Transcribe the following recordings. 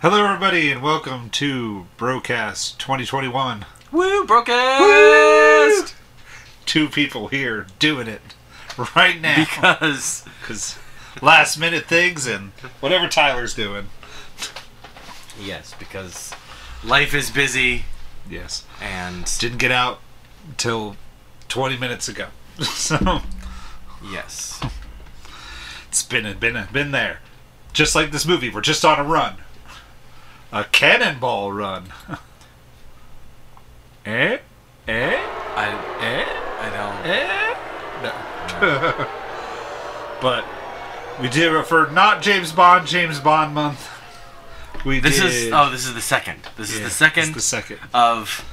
Hello, everybody, and welcome to Brocast 2021. Woo, broadcast! Two people here doing it right now Because because last minute things and whatever Tyler's doing. yes, because life is busy Yes, and didn't get out until 20 minutes ago, so yes, it's been been been there. Just like this movie, we're just on a run, a cannonball run. eh, eh, I eh. I don't. Eh? No. but we did for not James Bond, James Bond month. We This did. is oh, this is the second. This is Yeah, the it's second the second of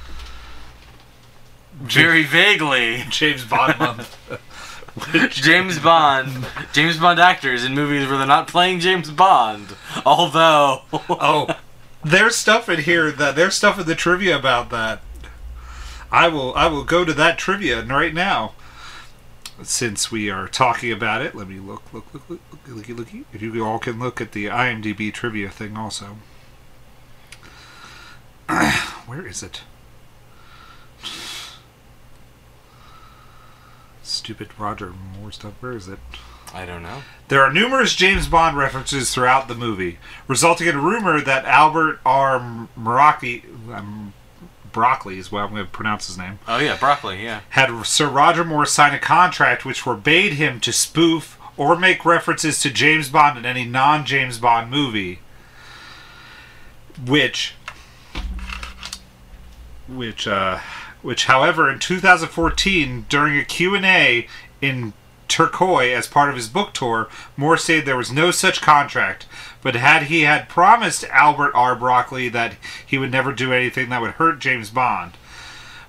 very vaguely James Bond month. James Bond, James Bond actors in movies where they're not playing James Bond. Although, oh, there's stuff in here that there's stuff in the trivia about that. I will I will go to that trivia right now. Since we are talking about it, let me look, look, look, look, look, looky, looky. If you all can look at the IMDb trivia thing also. Where is it? Stupid Roger Moore stuff. Where is it? I don't know. There are numerous James Bond references throughout the movie, resulting in a rumor that Albert R. Morocchi, um, Broccoli is what I'm going to pronounce his name, Oh yeah, broccoli. Yeah. had Sir Roger Moore sign a contract which forbade him to spoof or make references to James Bond in any non-James Bond movie. Which, which, uh, which, however, in 2014, during a Q&A in Turcoy as part of his book tour, Moore said there was no such contract, but had he had promised Albert R. Broccoli that he would never do anything that would hurt James Bond.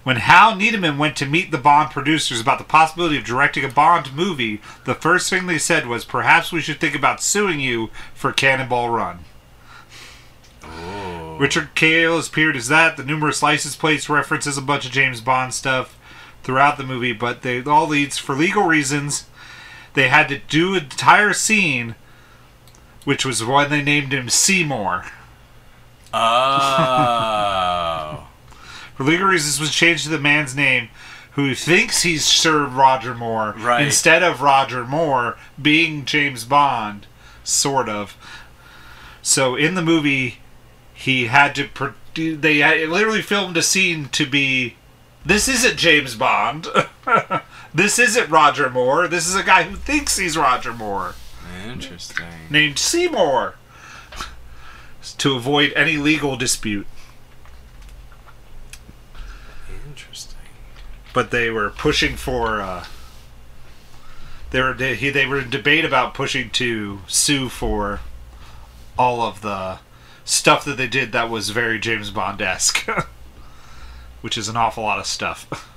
When Hal Needham went to meet the Bond producers about the possibility of directing a Bond movie, the first thing they said was, perhaps we should think about suing you for Cannonball Run. Oh. Richard Cale has appeared as that. The numerous license plates references a bunch of James Bond stuff throughout the movie, but they all leads for legal reasons. They had to do an entire scene, which was when they named him Seymour. Oh. For legal reasons, was changed to the man's name, who thinks he's Sir Roger Moore Right. instead of Roger Moore being James Bond, sort of. So in the movie, he had to. They literally filmed a scene to be. This isn't James Bond. this isn't Roger Moore. This is a guy who thinks he's Roger Moore, Interesting. named Seymour, to avoid any legal dispute. Interesting. but they were pushing for uh, they were they, they were in debate about pushing to sue for all of the stuff that they did that was very James Bond esque, which is an awful lot of stuff.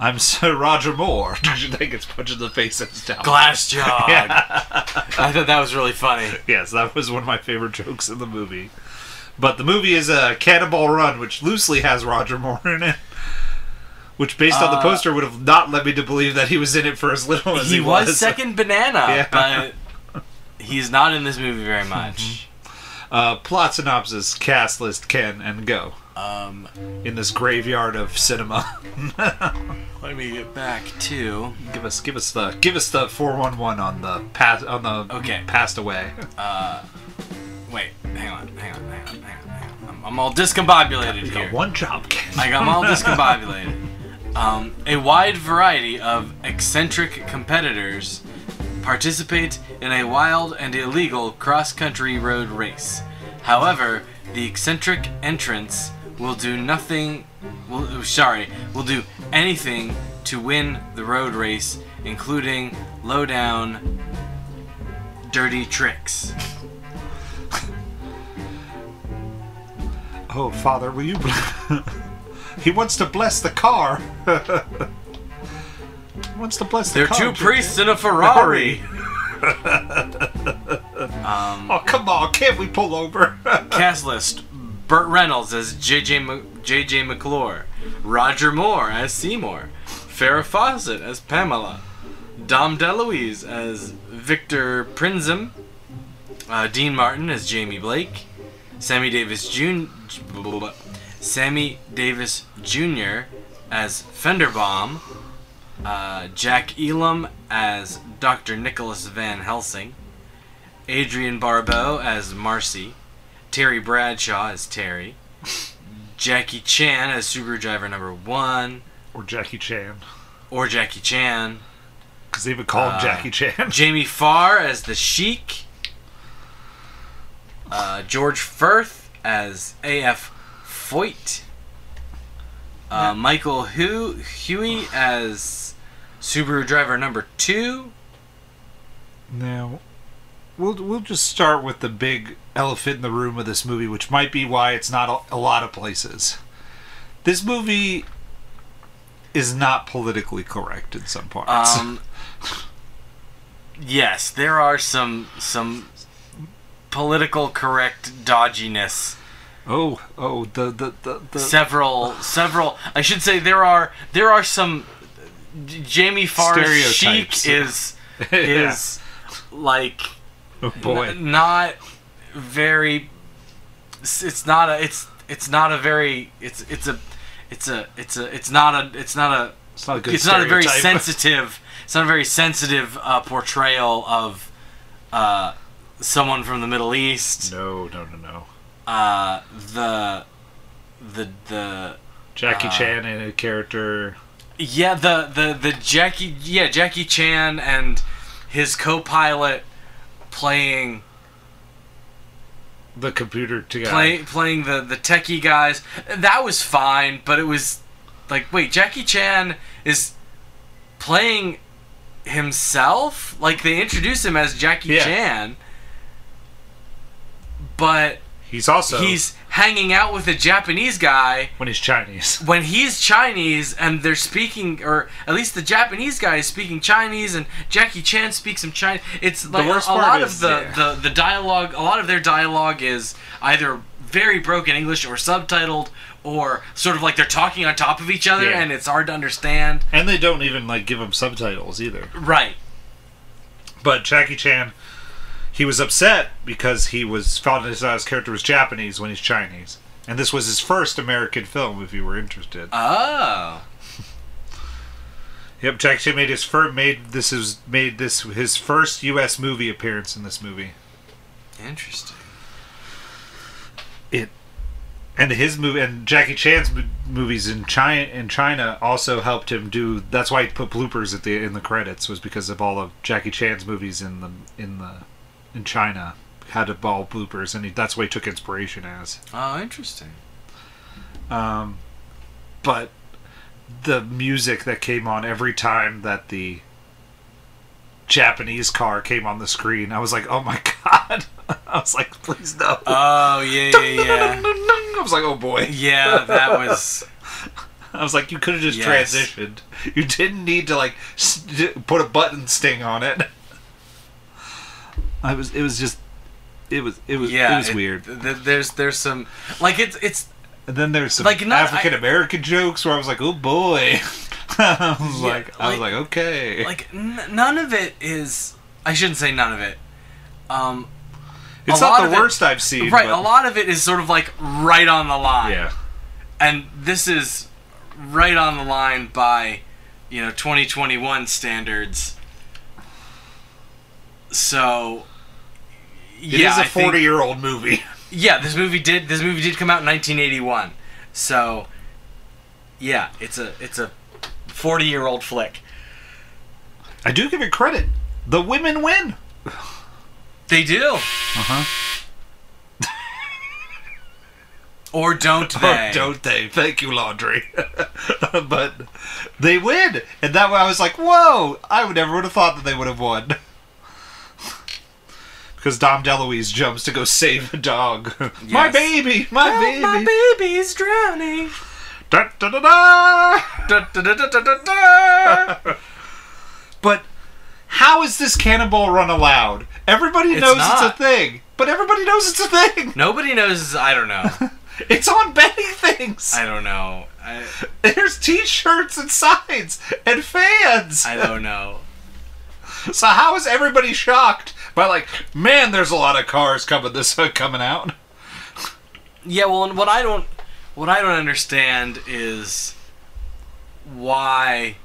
I'm Sir Roger Moore. Did you think it's punching the face as down? Glass jog. I thought that was really funny. Yes, that was one of my favorite jokes in the movie. But the movie is a Cannonball Run, which loosely has Roger Moore in it. Which, based on the Uh, poster, would have not led me to believe that he was in it for as little as he, was. He was second banana, Yeah. but he's not in this movie very much. Uh, plot synopsis, cast list, can and go Um, in this graveyard of cinema. let me get back to. give us, give us the, give us the four one one on the past on the Okay. passed away. Wait, hang on, hang on, hang on, hang on. Hang on. I'm, I'm all discombobulated You here. got one job. Like I'm all discombobulated. Um, a wide variety of eccentric competitors participate in a wild and illegal cross-country road race. However, the eccentric entrants will do nothing. Will, oh, sorry, will do anything to win the road race, including low-down, dirty tricks. Oh, Father, will you? he wants to bless the car. He wants to bless the They're car. two priests in a Ferrari. Um, oh, come on! Can't we pull over? Cast list: Burt Reynolds as JJ JJ McClure, Roger Moore as Seymour, Farrah Fawcett as Pamela, Dom DeLuise as Victor Prinzim, Uh, Dean Martin as Jamie Blake. Sammy Davis Jun. Sammy Davis Jr. as Fenderbaum. Uh, Jack Elam as Dr. Nicholas Van Helsing. Adrienne Barbeau as Marcy. Terry Bradshaw as Terry. Jackie Chan as Subaru driver number one. Or Jackie Chan. Or Jackie Chan. Because they would call him Uh, Jackie Chan. Jamie Farr as the Sheik. Uh, George Furth as A.F. Foyt. Uh, Michael Hu- Huey as Subaru driver number two. Now, we'll we'll just start with the big elephant in the room of this movie, which might be why it's not a, a lot of places. This movie is not politically correct in some parts. Um, yes, there are some some political correct dodginess. oh, oh, the the the, the several several I should say there are there are some Jamie Farr's Sheik Stereotypes. is Yeah. is like oh boy. n- not very it's not a it's it's not a very it's it's a it's a it's a it's not a it's not a it's not a good. it's not a very sensitive it's not a very sensitive uh, portrayal of uh, someone from the Middle East No, no, no, no. uh, the the the Jackie Uh, Chan in a character. Yeah, the the the Jackie yeah Jackie Chan and his co-pilot playing The computer together. play, playing the the techie guys. That was fine, but it was like wait, Jackie Chan is playing himself? Like they introduce him as Jackie Yeah. Chan. But He's also he's hanging out with a Japanese guy when he's Chinese. when he's Chinese and they're speaking, or at least the Japanese guy is speaking Chinese, and Jackie Chan speaks some Chinese. It's like a, a lot is, of the, yeah. the the dialogue. A lot of their dialogue is either very broken English or subtitled, or sort of like they're talking on top of each other, Yeah. and it's hard to understand. And they don't even like give them subtitles either. Right. But Jackie Chan, he was upset because he was felt his, his character was Japanese when he's Chinese, and this was his first American film. If you were interested, Oh. yep, Jackie Chan made his first made this is made this his first U.S. movie appearance in this movie. Interesting. It and his movie and Jackie Chan's movies in China in China also helped him do. That's why he put bloopers at the in the credits was because of all of Jackie Chan's movies in the in the in China had all bloopers, and he, that's why he took inspiration as. Oh, interesting. Um, but the music that came on every time that the Japanese car came on the screen, I was like, "Oh my god!" I was like, "Please no!" Oh yeah yeah yeah. I was like, "Oh boy!" Yeah, that was. I was like, "You could have just Yes. transitioned. You didn't need to like put a button sting on it." I was. It was just. It was. It was. Yeah, it was weird. th- th- there's there's some like it's it's And then there's some Like, African American jokes where I was like, "Oh boy!" I was Yeah, like, I was like- like, "Okay." like n- none of it is. I shouldn't say none of it. Um, it's not the it- worst I've seen. right, but- a lot of it is sort of like right on the line. Yeah. and this is right on the line by, you know, 2021 standards. So. It yeah, is a forty-year-old movie. Yeah, this movie did. This movie did come out in 1981. So, yeah, it's a it's a 40 year old flick. I do give it credit. The women win. They do, Uh huh. or don't they? Oh, don't they? Thank you, Laundry. but they win, and that way I was like, "Whoa!" I would never would have thought that they would have won. Because Dom DeLuise jumps to go save a dog. my baby, my Oh, baby. my baby's drowning. Da, da, da, da. Da, da, da, da, da, da, da. But how is this cannonball run allowed? Everybody It's knows not. it's a thing, but everybody knows it's a thing. Nobody knows. I don't know. It's on betting things. I don't know. I, There's T-shirts and signs and fans. I don't know. So how is everybody shocked But like, man, there's a lot of cars coming this coming out. Yeah, well, and what I don't, what I don't understand is why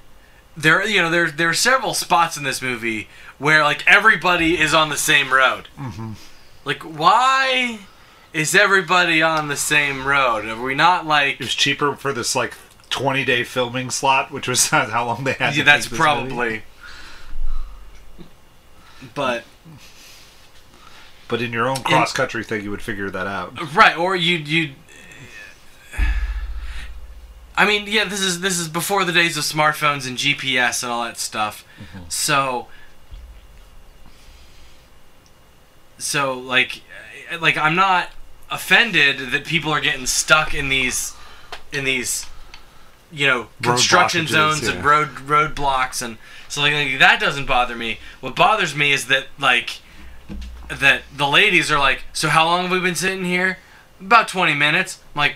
there, you know, there there are several spots in this movie where like everybody is on the same road. Mm-hmm. Like, why is everybody on the same road? Are we not like? It was cheaper for this like 20 day filming slot, which was how long they had. Yeah, that's probably. movie. But But in your own cross country thing, you would figure that out. Right, or you you. I mean, yeah, this is this is before the days of smartphones and GPS and all that stuff. Mm-hmm. So. So like, like I'm not offended that people are getting stuck in these, in these, you know, construction zones and road roadblocks and so like, like that doesn't bother me. What bothers me is that like that the ladies are like, so how long have we been sitting here? About 20 minutes. I'm like,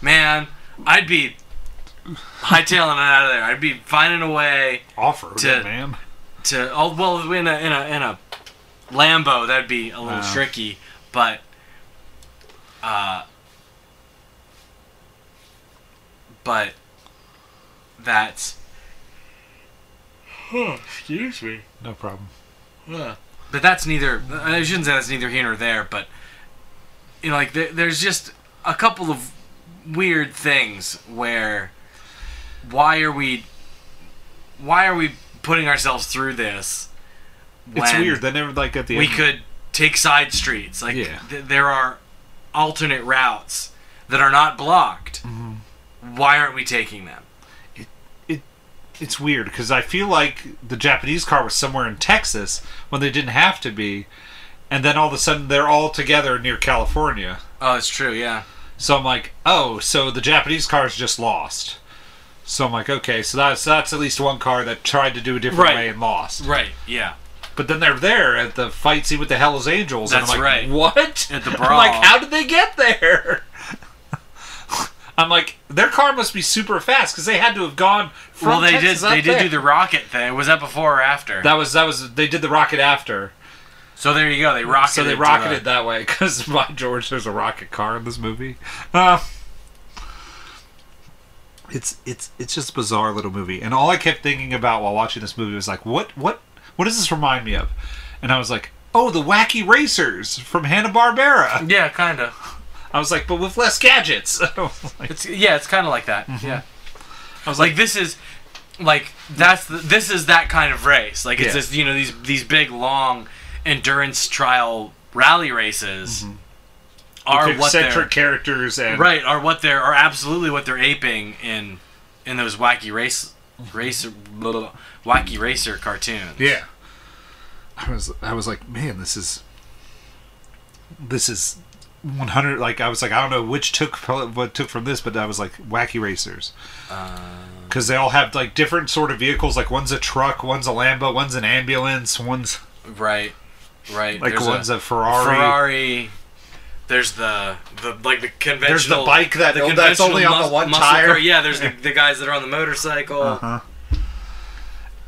man, I'd be hightailing it out of there. I'd be finding a way Offer, To- man. to, oh, well, in a, in a, in a Lambo, that'd be a little Wow. tricky, but, uh, but that's, excuse me. No problem. But that's neither. I shouldn't say that's neither here nor there. But you know, like there, there's just a couple of weird things where why are we why are we putting ourselves through this? It's weird. They never like at the We end. could take side streets. Like Yeah. th- there are alternate routes that are not blocked. Mm-hmm. Why aren't we taking them? It's weird because I feel like the Japanese car was somewhere in Texas when they didn't have to be, and then all of a sudden they're all together near California. Oh, it's true. Yeah. So I'm like, oh, so the Japanese car's just lost. So I'm like, okay, so that's that's at least one car that tried to do a different Right. way and lost. Right. Yeah. But then they're there at the fight scene with the Hell's Angels, That's and I'm like, right. what? At the I'm like, how did they get there? I'm like, their car must be super fast because they had to have gone. From well, they Texas did. They did there. do the rocket thing. Was that before or after? That was that was they did the rocket after. So there you go. They rocketed. so they rocketed the- that way because by George, there's a rocket car in this movie. Uh, it's it's it's just a bizarre little movie, and all I kept thinking about while watching this movie was like, what what what does this remind me of? And I was like, oh, the Wacky Racers from Hanna Barbera. Yeah, kind of. I was like, but with less gadgets. Like, It's yeah, it's kind of like that. Mm-hmm. Yeah. I was Like like, this is, like that's the, this is that kind of race. Like it's Yeah. this you know these these big long endurance trial rally races are with what they're eccentric characters and right are what they're are absolutely what they're aping in in those wacky race racer blah, blah, blah, wacky racer cartoons. Yeah. I was I was like, man, this is this is 100 like I was like I don't know which took what took from this, but I was like wacky racers. Cuz they all have like different sort of vehicles, like one's a truck, one's a Lambo, one's an ambulance, one's Right. Right. like There's one's a, Ferrari. Ferrari. There's the the like the conventional. There's the bike that the oh, that's only on the one tire. car. Yeah, there's the, the guys that are on the motorcycle. Uh-huh.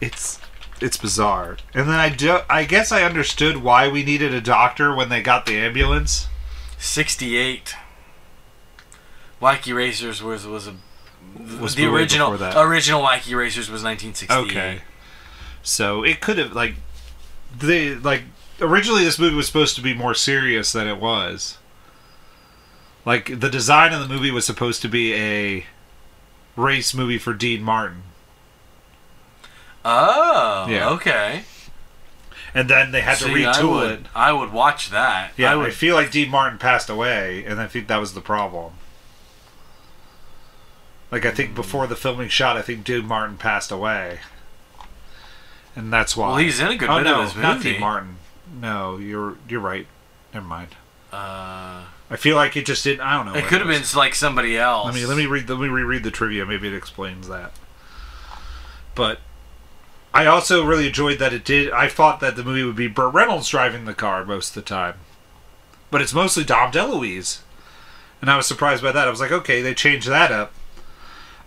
It's it's bizarre. And then I do, I guess I understood why we needed a doctor when they got the ambulance. 68. Wacky Racers was was a Was the original original Wacky Racers was 1968. Okay. So it could have like they like originally this movie was supposed to be more serious than it was. Like the design of the movie was supposed to be a race movie for Dean Martin. Oh, Yeah. okay. And then they had to See, I retool would, it. I would watch that. Yeah, I I, feel like Dean Martin passed away, and I think that was the problem. Like I think before the filming shot, I think Dean Martin passed away, and that's why. Well, he's in a good oh bit no, of this not movie. Dean Martin. No, you're you're right. Never mind. Uh, I feel like it just didn't. I don't know. it could have been like somebody else. Let me let me read let me reread the trivia. Maybe it explains that. But I also really enjoyed that it did. I thought that the movie would be Burt Reynolds driving the car most of the time, but it's mostly Dom DeLuise, and I was surprised by that. I was like, okay, they changed that up.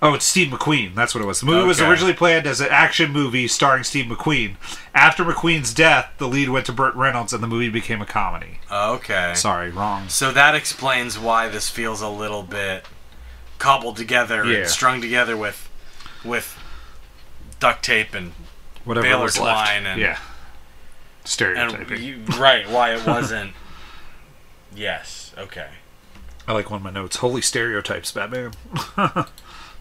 Oh, it's Steve McQueen. That's what it was. The movie was originally planned as an action movie starring Steve McQueen. After McQueen's death, the lead went to Burt Reynolds, and the movie became a comedy. Okay. Sorry, wrong. So that explains why this feels a little bit cobbled together Yeah. and strung together with with duct tape and Whatever Baylor was left. twine and- yeah, and stereotyping. you, right why it wasn't. yes. Okay. I like one of my notes. Holy stereotypes, Batman.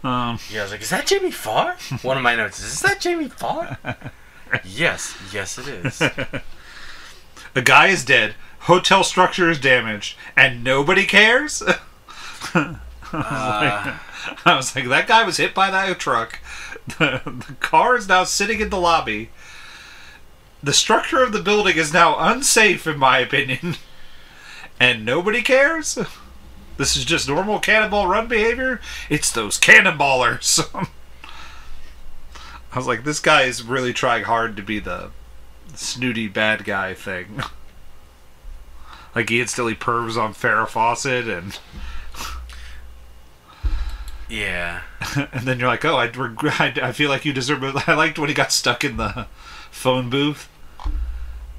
Yeah, I was like, is that Jamie Farr? One of my notes is, is that Jamie Farr? yes, yes, it is. A guy is dead. Hotel structure is damaged, and nobody cares. Uh, I was like, that guy was hit by that truck. The, car is now sitting in the lobby. The structure of the building is now unsafe, in my opinion. And nobody cares? This is just normal cannonball run behavior? It's those cannonballers. I was like, this guy is really trying hard to be the snooty bad guy thing. like he instantly pervs on Farrah Fawcett and. Yeah. and then you're like, oh, I, reg- I, I feel like you deserve it. I liked when he got stuck in the phone booth,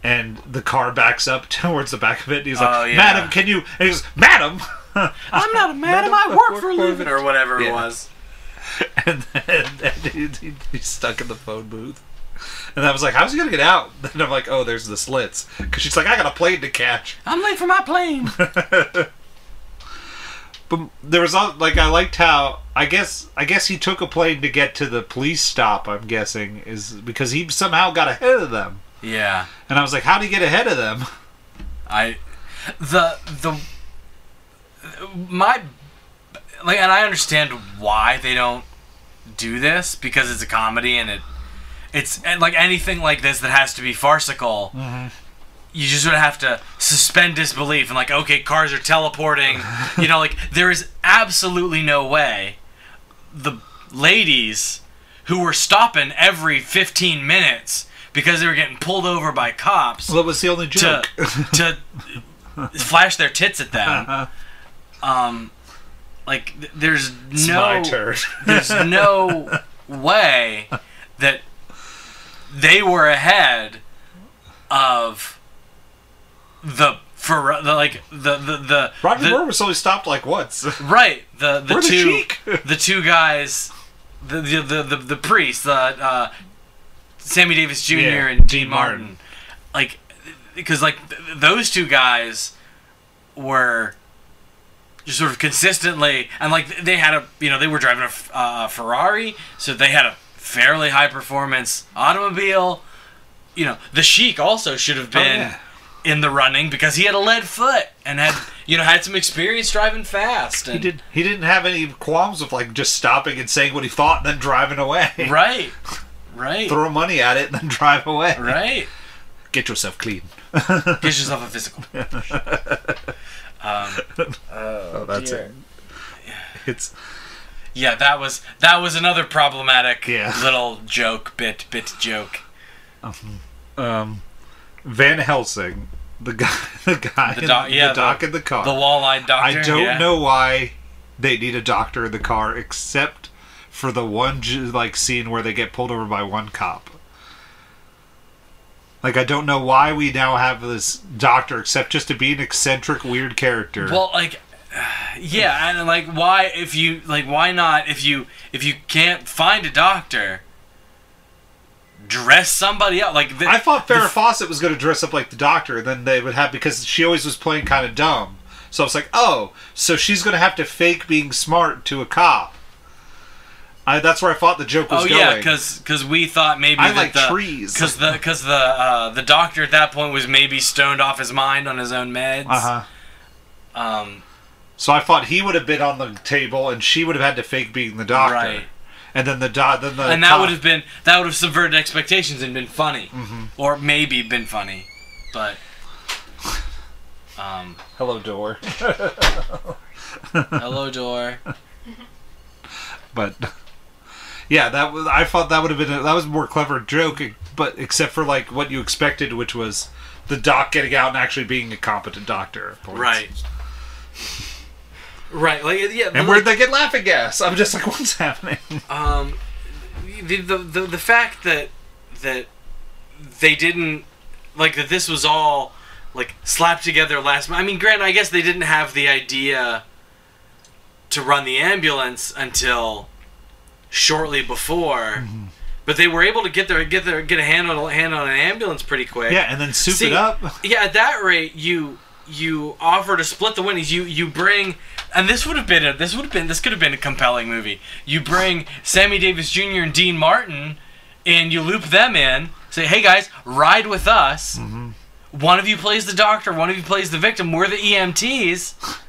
and the car backs up towards the back of it. And he's like, Oh, yeah. "Madam, can you?" And he goes, "Madam," I'm not a madam, I work for a living. Or whatever it was. and then and he, he- he's stuck in the phone booth. And I was like, "How's he gonna get out?" Then I'm like, "Oh, there's the slits," because she's like, "I got a plane to catch." I'm late for my plane. But there was like I liked how I guess I guess he took a plane to get to the police stop. I'm guessing is because he somehow got ahead of them. yeah. And I was like, how would he get ahead of them? I the the my like and I understand why they don't do this because it's a comedy and it it's and like anything like this that has to be farcical mm-hmm. You just sort of have to suspend disbelief and like okay cars are teleporting you know like there is absolutely no way the ladies who were stopping every 15 minutes because they were getting pulled over by cops Well, that was the only to joke. to flash their tits at them. Um, like th- there's It's no my turn. there's no way that they were ahead of the for the like the the the, Roger the Moore was only stopped like once. right the the We're the two cheek. the two guys the the the the, the priest the uh, Sammy Davis Jr. Yeah, and Dean Dean Martin. Martin. like because like th- those two guys were just sort of consistently and like they had a you know they were driving a uh, Ferrari so they had a fairly high performance automobile you know the Sheik also should have Oh, been yeah. In the running because he had a lead foot and had you know had some experience driving fast and He did. He didn't have any qualms with like just stopping and saying what he thought and then driving away. right right Throw money at it and then drive away. right Get yourself clean. Get yourself a physical. um, Oh, that's dear. it. It's yeah, that was that was another problematic Yeah. little joke, bit bit joke. um, Van Helsing, the guy, the guy, The in yeah, the doc the- in the car. The wall-eyed doctor. I don't yeah. know why they need a doctor in the car except for the one like scene where they get pulled over by one cop. Like I don't know why we now have this doctor except just to be an eccentric weird character. Well, like, yeah, and like, why if you like, why not if you if you can't find a doctor, dress somebody up like. The, I thought Farrah the- Fawcett was going to dress up like the doctor, and then they would have because she always was playing kind of dumb. So I was like, oh, so she's going to have to fake being smart to a cop. I, that's where I thought the joke was Oh going. yeah, because we thought maybe I like the, trees. Because the because the uh, the doctor at that point was maybe stoned off his mind on his own meds. uh huh. Um, So I thought he would have been on the table, and she would have had to fake being the doctor. Right. And then the do- then the and that cop- would have been that would have subverted expectations and been funny, Mm-hmm. or maybe been funny, but um, hello door. hello door. but yeah, that was I thought that would have been a, that was a more clever joke, but except for like what you expected, which was the doc getting out and actually being a competent doctor. points. Right. Right. Like yeah. And like, where'd they get laughing gas? I'm just like, what's happening? um, the, the the the fact that that they didn't like that this was all like slapped together last. I mean, granted, I guess they didn't have the idea to run the ambulance until shortly before. But they were able to get their get their get a hand on a hand on an ambulance pretty quick. Yeah, and then soup See, it up. Yeah, at that rate, you you offer to split the winnings. You you bring, and this would have been a, this would have been this could have been a compelling movie. You bring Sammy Davis Jr. and Dean Martin, and you loop them in. Say, hey guys, ride with us. Mm-hmm. One of you plays the doctor. One of you plays the victim. We're the EMTs.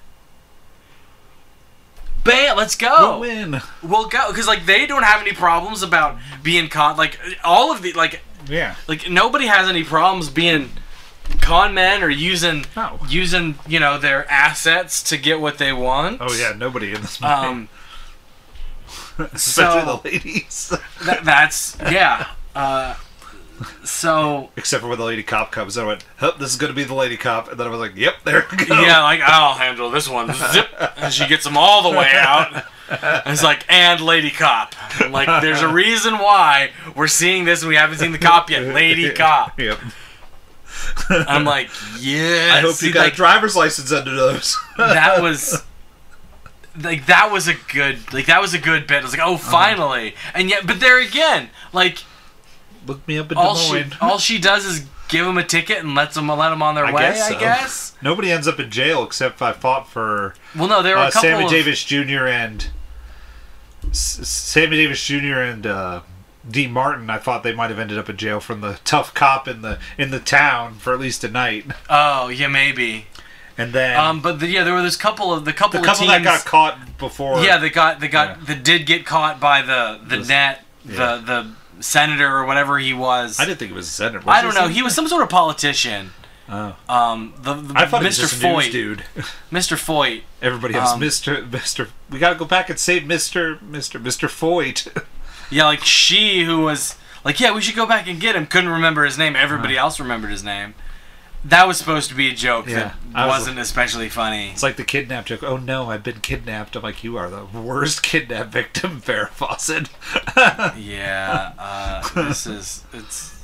Bam! Let's go. We'll win. We'll go because like they don't have any problems about being caught. Like all of the like Yeah. like nobody has any problems being con men or using No. using you know their assets to get what they want. Oh yeah, nobody in this movie, Um, especially so- the ladies. that, that's yeah. Uh, so Except for when the lady cop comes, I went, "Hup, this is gonna be the lady cop," and then I was like, "Yep, there we go." yeah, like I'll handle this one. Zip, and she gets them all the way out. And it's like and lady cop. I'm like there's a reason why we're seeing this and we haven't seen the cop yet. Lady cop. Yep. I'm like yeah. I hope you got a driver's license under those. that was like that was a good like that was a good bit. I was like, Uh-huh. oh, finally. And yet, but there again, like Look me up in all Des she all she does is give them a ticket and lets them let them on their I way. guess I guess. Nobody ends up in jail except if I fought for Well, no, there were uh, a couple Sammy of Davis Jr. and S- Sammy Davis Jr. and uh, Dean Martin. I thought they might have ended up in jail from the tough cop in the in the town for at least a night, oh yeah maybe. and then Um, but the, yeah, there were this couple of the couple the couple of that got caught before. yeah, they got they got Yeah. that did get caught by the the The- net yeah. the the senator or whatever he was. I didn't think it was a senator. I don't know. He was some sort of politician. Oh. Um, the, the I thought Mr. he was just a news Foyt, dude. Mr. Foyt. Everybody else, Um, Mister Mister. We gotta go back and save Mister Mister Mister Foyt. Yeah, like she who was like, yeah, we should go back and get him. Couldn't remember his name. Everybody Uh-huh. else remembered his name. That was supposed to be a joke Yeah, that was- wasn't especially funny. It's like the kidnap joke. Oh no, I've been kidnapped. I'm like, you are the worst kidnap victim, Farrah Fawcett. Yeah, uh, this is it's.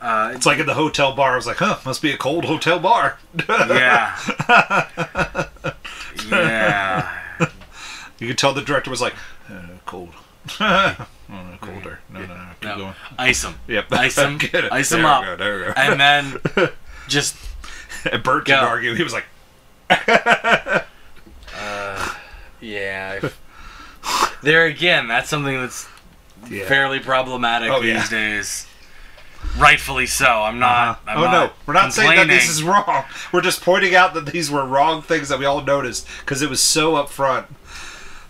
Uh, It's like in the hotel bar. I was like, huh, must be a cold hotel bar. yeah, yeah. You could tell the director was like, uh, cold. oh, no, colder. No, no, no. Keep No, going. ice him, Yep. ice it. ice we up. Go, there we go. and then just And Bert didn't argue. He was like, yeah. there again, that's something that's yeah. fairly problematic Oh, these yeah. days. Rightfully so. I'm not. Uh-huh. I'm oh not no, we're not saying that this is wrong. We're just pointing out that these were wrong things that we all noticed because it was so upfront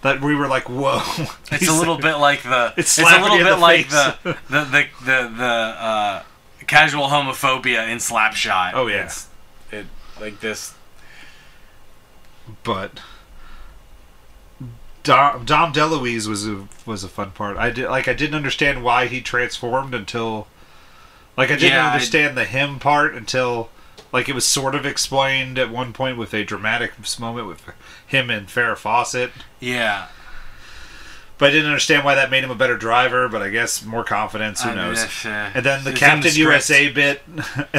that we were like, "Whoa!" It's a little bit like the. It's It's, a little bit the like the the the the, the uh, casual homophobia in Slapshot. Oh, yeah. It's, it like this. but Dom, Dom DeLuise was a was a fun part. I did like I didn't understand why he transformed until like I didn't Yeah, I- understand the him part until like it was sort of explained at one point with a dramatic moment with him and Farrah Fawcett. Yeah. But I didn't understand why that made him a better driver. But I guess more confidence. Who I knows? uh, And then the Captain script. USA bit.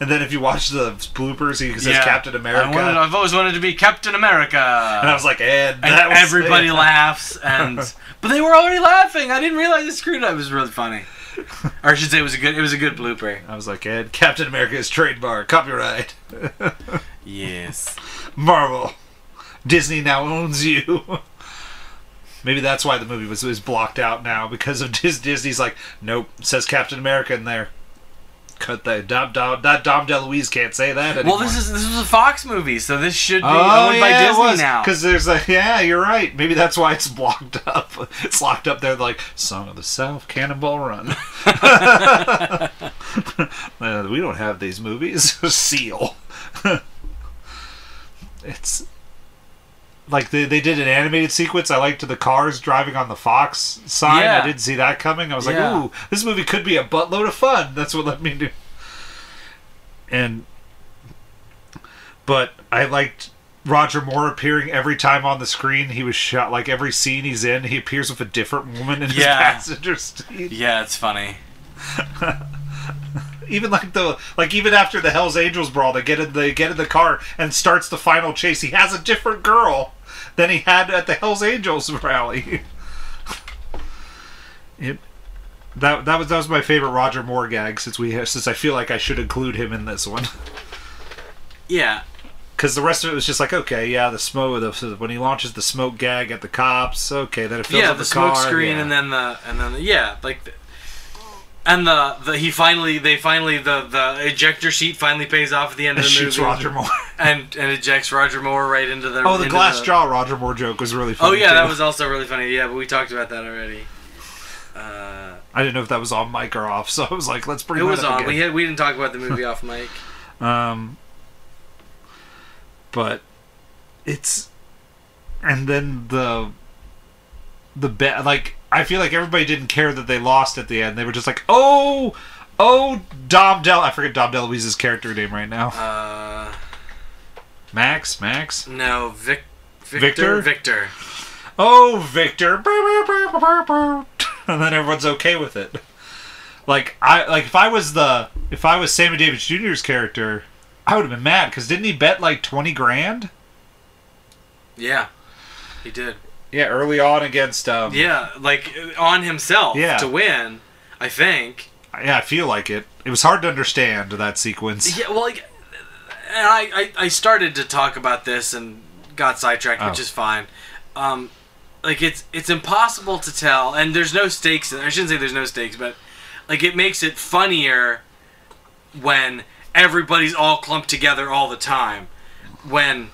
and then if you watch the bloopers, he says Yeah. Captain America. I wanted, I've always wanted to be Captain America. and I was like, and, and everybody laughs, and but they were already laughing. I didn't realize they screwed up. It was really funny, or I should say, it was a good. It was a good blooper. I was like, Ed, Captain America is trademark, copyright. Yes. Marvel. Disney now owns you. Maybe that's why the movie was, was blocked out now because of Dis- Disney's like, nope, says Captain America in there. Cut that. Dom, Dom, that Dom DeLuise can't say that anymore. Well, this is this was a Fox movie, so this should be Oh, owned by yeah, Disney now. Because there's a yeah, you're right. Maybe that's why it's blocked up. It's locked up there, like Song of the South, Cannonball Run. Uh, we don't have these movies. Seal. it's like they, they did an animated sequence. I liked the cars driving on the Fox sign. Yeah. I didn't see that coming. I was Yeah. like, ooh, this movie could be a buttload of fun. That's what let me do. And but I liked Roger Moore appearing every time on the screen. He was shot like every scene he's in, he appears with a different woman in his Yeah. passenger seat. Yeah, it's funny. Even like the like even after the Hell's Angels brawl, they get in they get in the car and starts the final chase. He has a different girl than he had at the Hell's Angels rally. it, that that was that was my favorite Roger Moore gag since we since I feel like I should include him in this one. Yeah, Because the rest of it was just like, okay, yeah, the smoke, the, when he launches the smoke gag at the cops, okay, then it fills yeah, up the, the, smoke car, screen yeah. and then the and then the, yeah, like the, and the the he finally they finally the the ejector sheet finally pays off at the end of the movie. shoots. Roger Moore. and and ejects Roger Moore right into the oh, the glass jaw Roger Moore joke was really Oh yeah, too. that was also really funny. Yeah, but we talked about that already. Uh, I didn't know if that was on mic or off, so I was like, let's bring it was on. again. We had we didn't talk about the movie off mic. Um, but it's and then the the bet like I feel like everybody didn't care that they lost at the end. They were just like, oh, oh, Dom Del. I forget Dom DeLuise's character name right now. Uh, Max, Max. no, Vic, Victor, Victor? Victor. Oh, Victor. And then everyone's okay with it. Like I like if I was the if I was Sammy Davis Jr.'s character, I would have been mad because didn't he bet like twenty grand? Yeah, he did. Yeah, early on against um Yeah, like on himself Yeah. to win. I think. yeah, I feel like it. It was hard to understand that sequence. Yeah, well, like, and I, I, I started to talk about this and got sidetracked, which Oh. is fine. Um, like it's it's impossible to tell, and there's no stakes. I shouldn't say there's no stakes, but like it makes it funnier when everybody's all clumped together all the time. When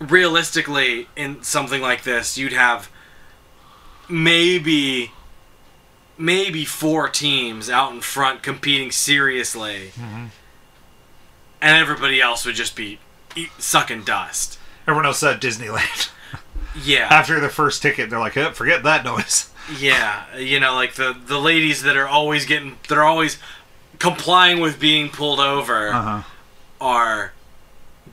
realistically, in something like this, you'd have maybe maybe four teams out in front competing seriously, and everybody else would just be eat, sucking dust. Everyone else at Disneyland. Yeah, After the first ticket, they're like, eh, forget that noise. yeah. You know, like the the ladies that are always getting, they're always complying with being pulled over, Uh-huh. are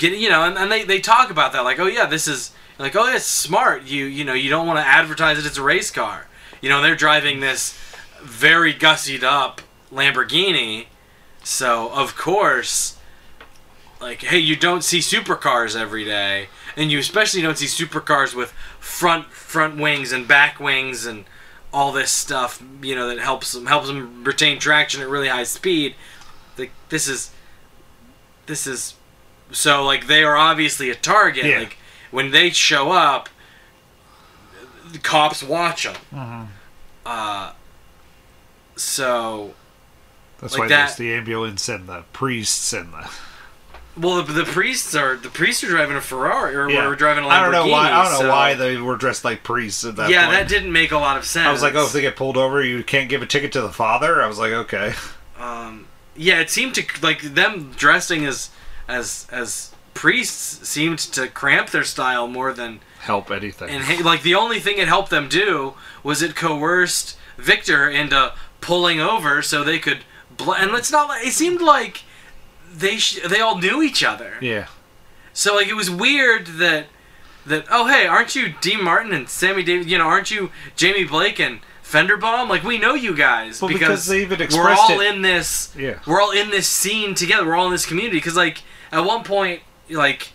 you know, and, and they they talk about that, like, oh yeah, this is like, oh, it's smart. You you know, you don't want to advertise that it's a race car. You know, they're driving this very gussied up Lamborghini, so of course, like, hey, you don't see supercars every day, and you especially don't see supercars with front front wings and back wings and all this stuff. You know that helps them helps them retain traction at really high speed. Like this is this is so like they are obviously a target. Yeah. Like when they show up, the cops watch them. Mhm. Uh, so That's Like why that- there's the ambulance and the priests and the. well, the, the priests are the priests are driving a Ferrari or Yeah. were driving a Lamborghini. I don't know why. I don't know why they were dressed like priests at that yeah, point. that didn't make a lot of sense. I was like, oh, if they get pulled over, you can't give a ticket to the father. I was like, okay. um, yeah, it seemed to like them dressing as as as priests seemed to cramp their style more than Help anything. and like the only thing it helped them do was it coerced Victor into pulling over so they could. Bl- and it's not like it seemed like they sh- they all knew each other. yeah. So like it was weird that that oh hey aren't you Dean Martin and Sammy Davis you know aren't you Jamie Blake and Fenderbaum like we know you guys Well, because they even we're all it- in this Yeah. we're all in this scene together we're all in this community because like at one point like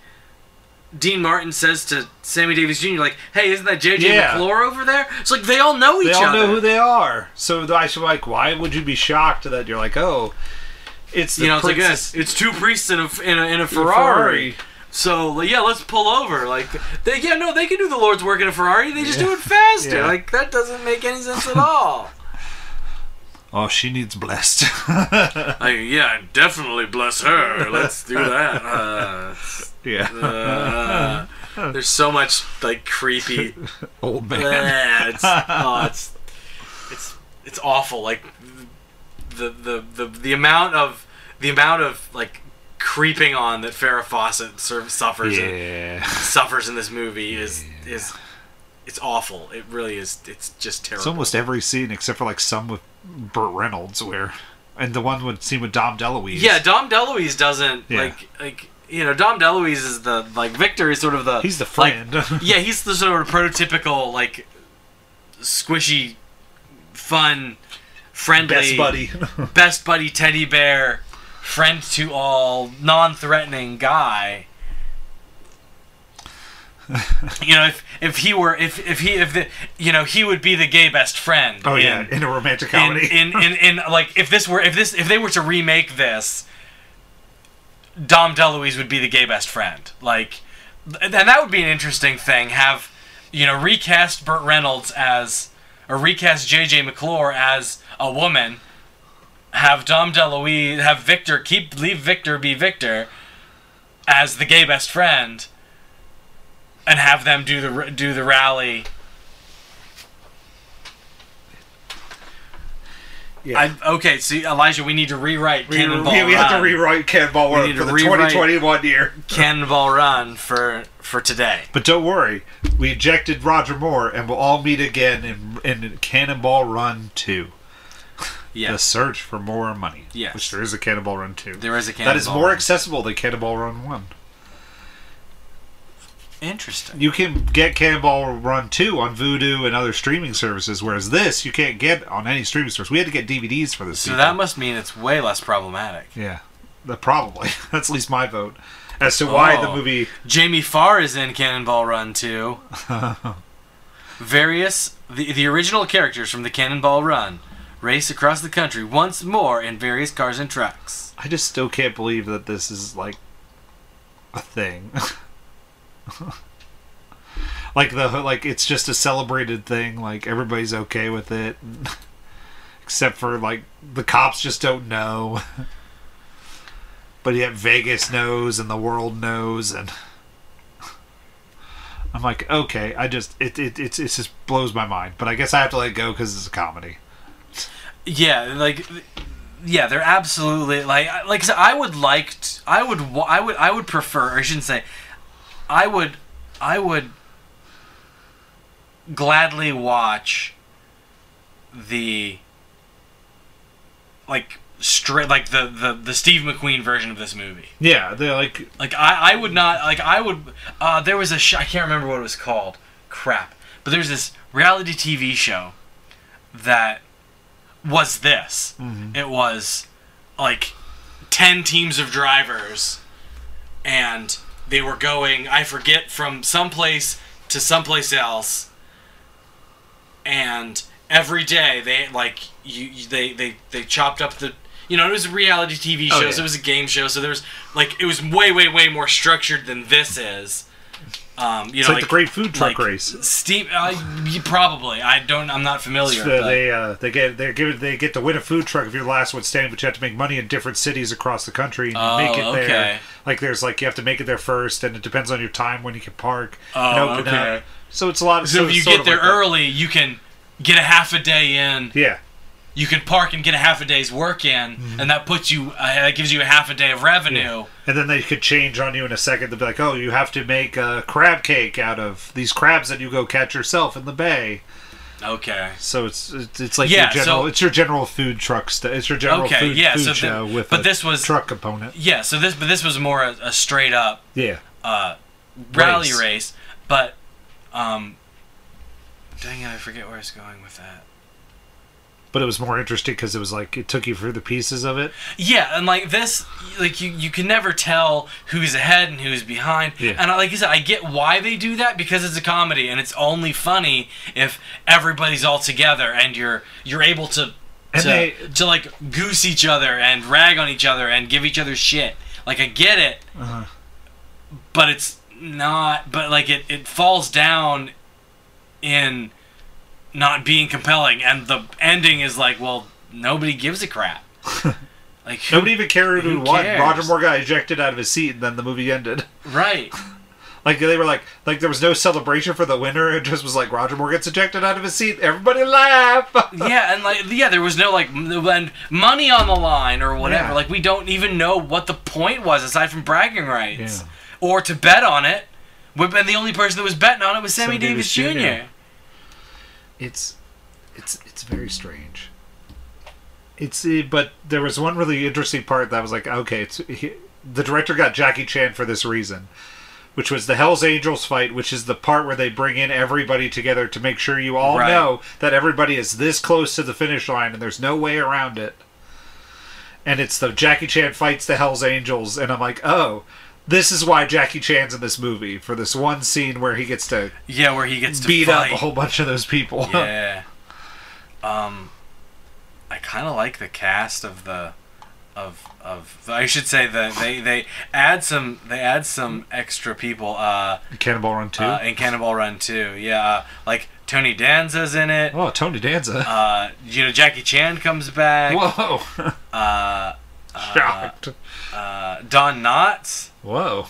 Dean Martin says to Sammy Davis Jr. like hey isn't that JJ Yeah. McClure over there it's like they all know each other. They all other know who they are. So I should like, why would you be shocked that you're like, oh, it's the you know it's like this it's two priests in a in a, in a Ferrari. So like, yeah, let's pull over. Like they yeah no they can do the Lord's work in a Ferrari. They just do it faster. Yeah. Like that doesn't make any sense at all. Oh, she needs blessed. like, yeah, definitely bless her. Let's do that. Uh, yeah. uh, there's so much like creepy. Old man. Yeah, it's, oh, it's it's it's awful. Like the, the the the amount of the amount of like creeping on that Farrah Fawcett sur- suffers in, Yeah. suffers in this movie is is it's awful. It really is. It's just terrible. It's almost every scene except for like some with Burt Reynolds where and the one would scene with Dom DeLuise. yeah, Dom DeLuise doesn't Yeah. like like you know, Dom DeLuise is the like Victor is sort of the He's the like, friend. yeah, he's the sort of prototypical like squishy, fun, friendly, Best buddy. best buddy teddy bear, friend to all, non-threatening guy. you know, if if he were if if he if the you know he would be the gay best friend. oh in- yeah, in a romantic in, comedy. in, in, in like if this were if this if they were to remake this Dom DeLuise would be the gay best friend like and that would be an interesting thing have you know recast Burt Reynolds as or recast JJ McClure as a woman have Dom DeLuise have Victor keep leave Victor be Victor as the gay best friend and have them do the do the rally yeah. I, okay, so Elijah, we need to rewrite we, Cannonball we, we have to rewrite Cannonball Run for the 2021 year. Cannonball Run for for today. But don't worry, we ejected Roger Moore, and we'll all meet again in in Cannonball Run 2. The search for more money. Yes. Which there is a Cannonball Run 2. there is a Cannonball that is more Run. accessible than Cannonball Run 1. Interesting. You can get Cannonball Run 2 on Vudu and other streaming services, whereas this you can't get on any streaming service. We had to get DVDs for this. So sequel. that must mean it's way less problematic. Yeah. That probably. That's at least my vote. As to why the Oh. movie. Jamie Farr is in Cannonball Run 2. Various the the original characters from the Cannonball Run race across the country once more in various cars and trucks. I just still can't believe that this is like a thing. like the like it's just a celebrated thing. Like everybody's okay with it, except for like the cops just don't know. but yet Vegas knows and the world knows, and I'm like, okay, I just it it it's, it just blows my mind. But I guess I have to let it go because it's a comedy. Yeah, like yeah, they're absolutely like like I would like I would I would I would prefer I shouldn't say I would I would gladly watch the like straight like the, the the Steve McQueen version of this movie. Yeah, they're like Like I, I would not like I would uh there was a sh- I can't remember what it was called. Crap. But there's this reality TV show that was this. It was like 10 teams of drivers and they were going I forget from someplace to someplace else and every day they like you, you they, they they chopped up the you know it was a reality TV Oh, show so yeah. it was a game show so there was like it was way way way more structured than this is um you it's know like, the great food truck like race. Steve uh, probably I don't I'm not familiar So but- they uh, they get they give they get to win a food truck if you're the last one standing, but you have to make money in different cities across the country and Oh, make it okay. there. Like there's like you have to make it there first, and it depends on your time when you can park Oh, and open okay. So it's a lot. Of, so if you get there like that. early you can get a half a day in yeah, you can park and get a half a day's work in and that puts you uh, that gives you a half a day of revenue and then they could change on you in a second. They'll be like, "Oh, you have to make a crab cake out of these crabs that you go catch yourself in the bay." okay So it's it's, it's like Yeah, your general so- it's your general food truck. St- it's your general Okay, food, yeah, food so the- show with but a this was- truck component. yeah so this but this was more a, a straight up Yeah, uh, rally Race. race. But, um, dang it, I forget where I was going with that. But it was more interesting because it was like it took you through the pieces of it. Yeah, and like this, like you, you can never tell who's ahead and who's behind. Yeah. And I- like you said, I get why they do that because it's a comedy, and it's only funny if everybody's all together and you're you're able to And to, they- to like goose each other and rag on each other and give each other shit. Like I get it, Uh-huh. but it's not. But like it, it falls down in not being compelling, and the ending is like, well, nobody gives a crap. like who- Nobody even cared who, who won. Roger Moore got ejected out of his seat, and then the movie ended. right? Like they were like, like there was no celebration for the winner. It just was like Roger Moore gets ejected out of his seat. Everybody laugh. yeah, and like yeah, there was no like m- and money on the line or whatever. Yeah. Like we don't even know what the point was aside from bragging rights Yeah. or to bet on it. And the only person that was betting on it was Sammy, Sammy Davis, Davis Jr. Jr. It's, it's it's very strange. It's uh, but there was one really interesting part that was like okay, it's he, the director got Jackie Chan for this reason, which was the Hell's Angels fight, which is the part where they bring in everybody together to make sure you all Right. know that everybody is this close to the finish line and there's no way around it. And it's the Jackie Chan fights the Hell's Angels, and I'm like, oh, this is why Jackie Chan's in this movie for this one scene where he gets to Yeah, where he gets to beat fight. up a whole bunch of those people. Yeah. Um, I kind of like the cast of the, of of I should say that they they add some they add some extra people. Uh, Cannonball Run 2. uh in Cannonball Run two, Yeah, uh, like Tony Danza's in it. oh, Tony Danza. Uh, you know Jackie Chan comes back. Whoa. Uh, Shocked. uh, Don Knotts. Whoa.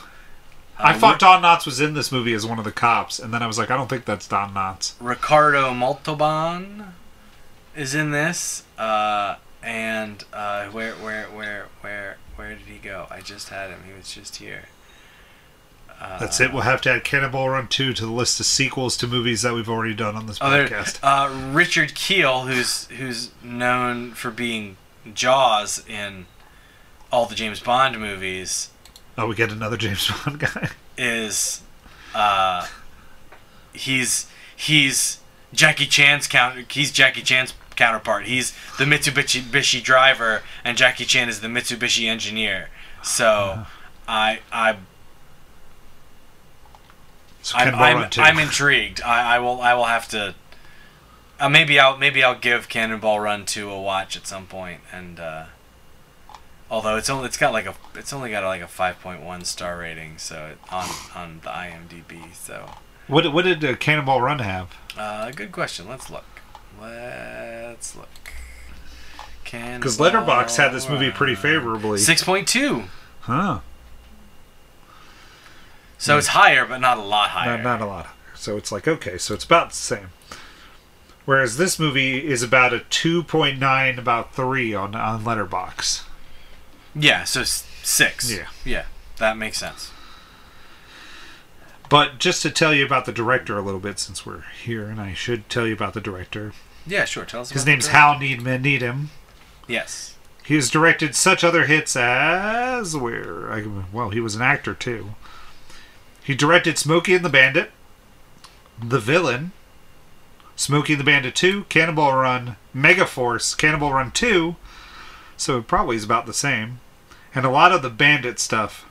I Uh, thought Don Knotts was in this movie as one of the cops, and then I was like, I don't think that's Don Knotts. Ricardo Montalban is in this. Uh, and uh, where where where where where did he go? I just had him. He was just here. Uh, That's it. We'll have to add Cannonball Run 2 to the list of sequels to movies that we've already done on this Oh, podcast. uh, Richard Kiel, who's who's known for being Jaws in all the James Bond movies, Oh, we get another James Bond guy. is uh, he's he's Jackie Chan's counter. He's Jackie Chan's counterpart. He's the Mitsubishi driver, and Jackie Chan is the Mitsubishi engineer. So I I So I'm, I'm, I'm intrigued. I, I will I will have to. Uh, maybe I'll maybe I'll give Cannonball Run two a watch at some point, and uh, although it's only it's got like a it's only got like a five point one star rating, so it, on on the IMDb. So what, what did uh, Cannonball Run have? uh, good question. Let's look. Let's look. Because Letterbox had this movie pretty favorably. Six point two. Huh. So it's higher, but not a lot higher. Not, not a lot. So it's like, okay, so it's about the same. Whereas this movie is about a 2.9, about 3 on, on Letterbox. Yeah. So six. Yeah. Yeah. That makes sense. But just to tell you about the director a little bit, since we're here, and I should tell you about the director. Yeah. Sure. Tell us. His name's. Hal Needham. Uh, Needham. Yes. He has directed such other hits as where I, well, he was an actor too. He directed Smokey and the Bandit, The Villain, Smokey and the Bandit 2, Cannonball Run, Megaforce, Cannonball Run 2, so it probably is about the same, and a lot of the Bandit stuff.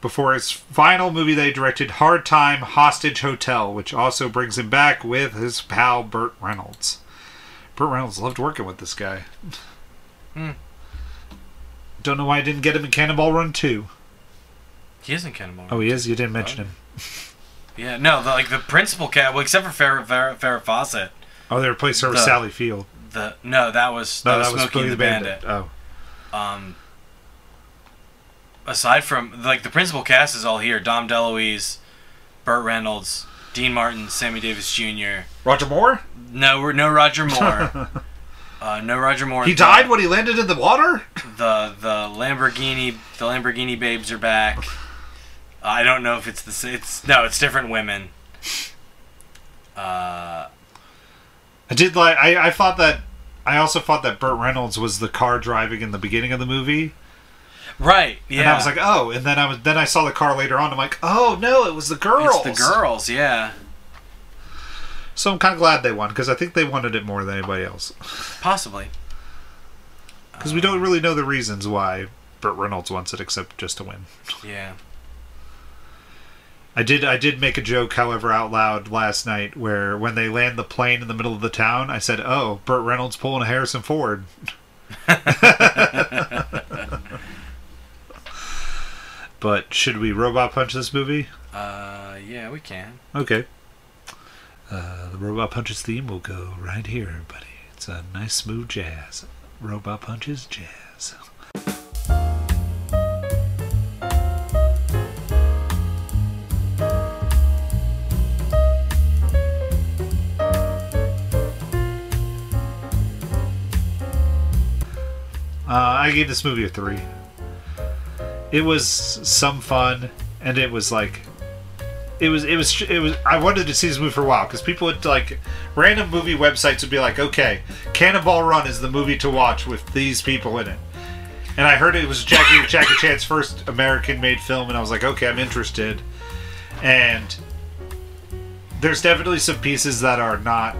Before his final movie, they directed Hard Time Hostage Hotel, which also brings him back with his pal Burt Reynolds. Burt Reynolds loved working with this guy. Hmm. Don't know why I didn't get him in Cannonball Run 2. He is in Cannonball. Oh, he is? You didn't mention him. Yeah, no, the, like the principal cat. Well, except for Farrah, Farrah, Farrah Fawcett. Oh, they replaced her with Sally Field. The no, that was that, No, was that was Smokey Smokey the Bandit. Oh. Um, aside from like the principal cast is all here: Dom DeLuise, Burt Reynolds, Dean Martin, Sammy Davis Jr. Roger Moore? No, we're- no Roger Moore. uh, no Roger Moore. He The- died when he landed in the water? The the Lamborghini the Lamborghini babes are back. I don't know if it's the sa- it's no it's different women. Uh, I did like. I, I thought that. I also thought that Burt Reynolds was the car driving in the beginning of the movie, right, yeah. and I was like, "Oh!" And then I was then I saw the car later on. I'm like, "Oh no, it was the girls." It's the girls, yeah. So I'm kind of glad they won because I think they wanted it more than anybody else. Possibly. Because we don't really know the reasons why Burt Reynolds wants it, except just to win. Yeah. I did. I did make a joke, however, out loud last night, where when they land the plane in the middle of the town, I said, "Oh, Burt Reynolds pulling a Harrison Ford." but should we robot punch this movie? Uh, yeah, we can. Okay. Uh, the robot punches theme will go right here, everybody. It's a nice smooth jazz. Robot punches jazz. Uh, I gave this movie a three. It was some fun, and it was like it was it was it was I wanted to see this movie for a while because people would like random movie websites would be like, okay, Cannonball Run is the movie to watch with these people in it, and I heard it was Jackie Jackie Chan's first American-made film, and I was like, okay, I'm interested. And there's definitely some pieces that are not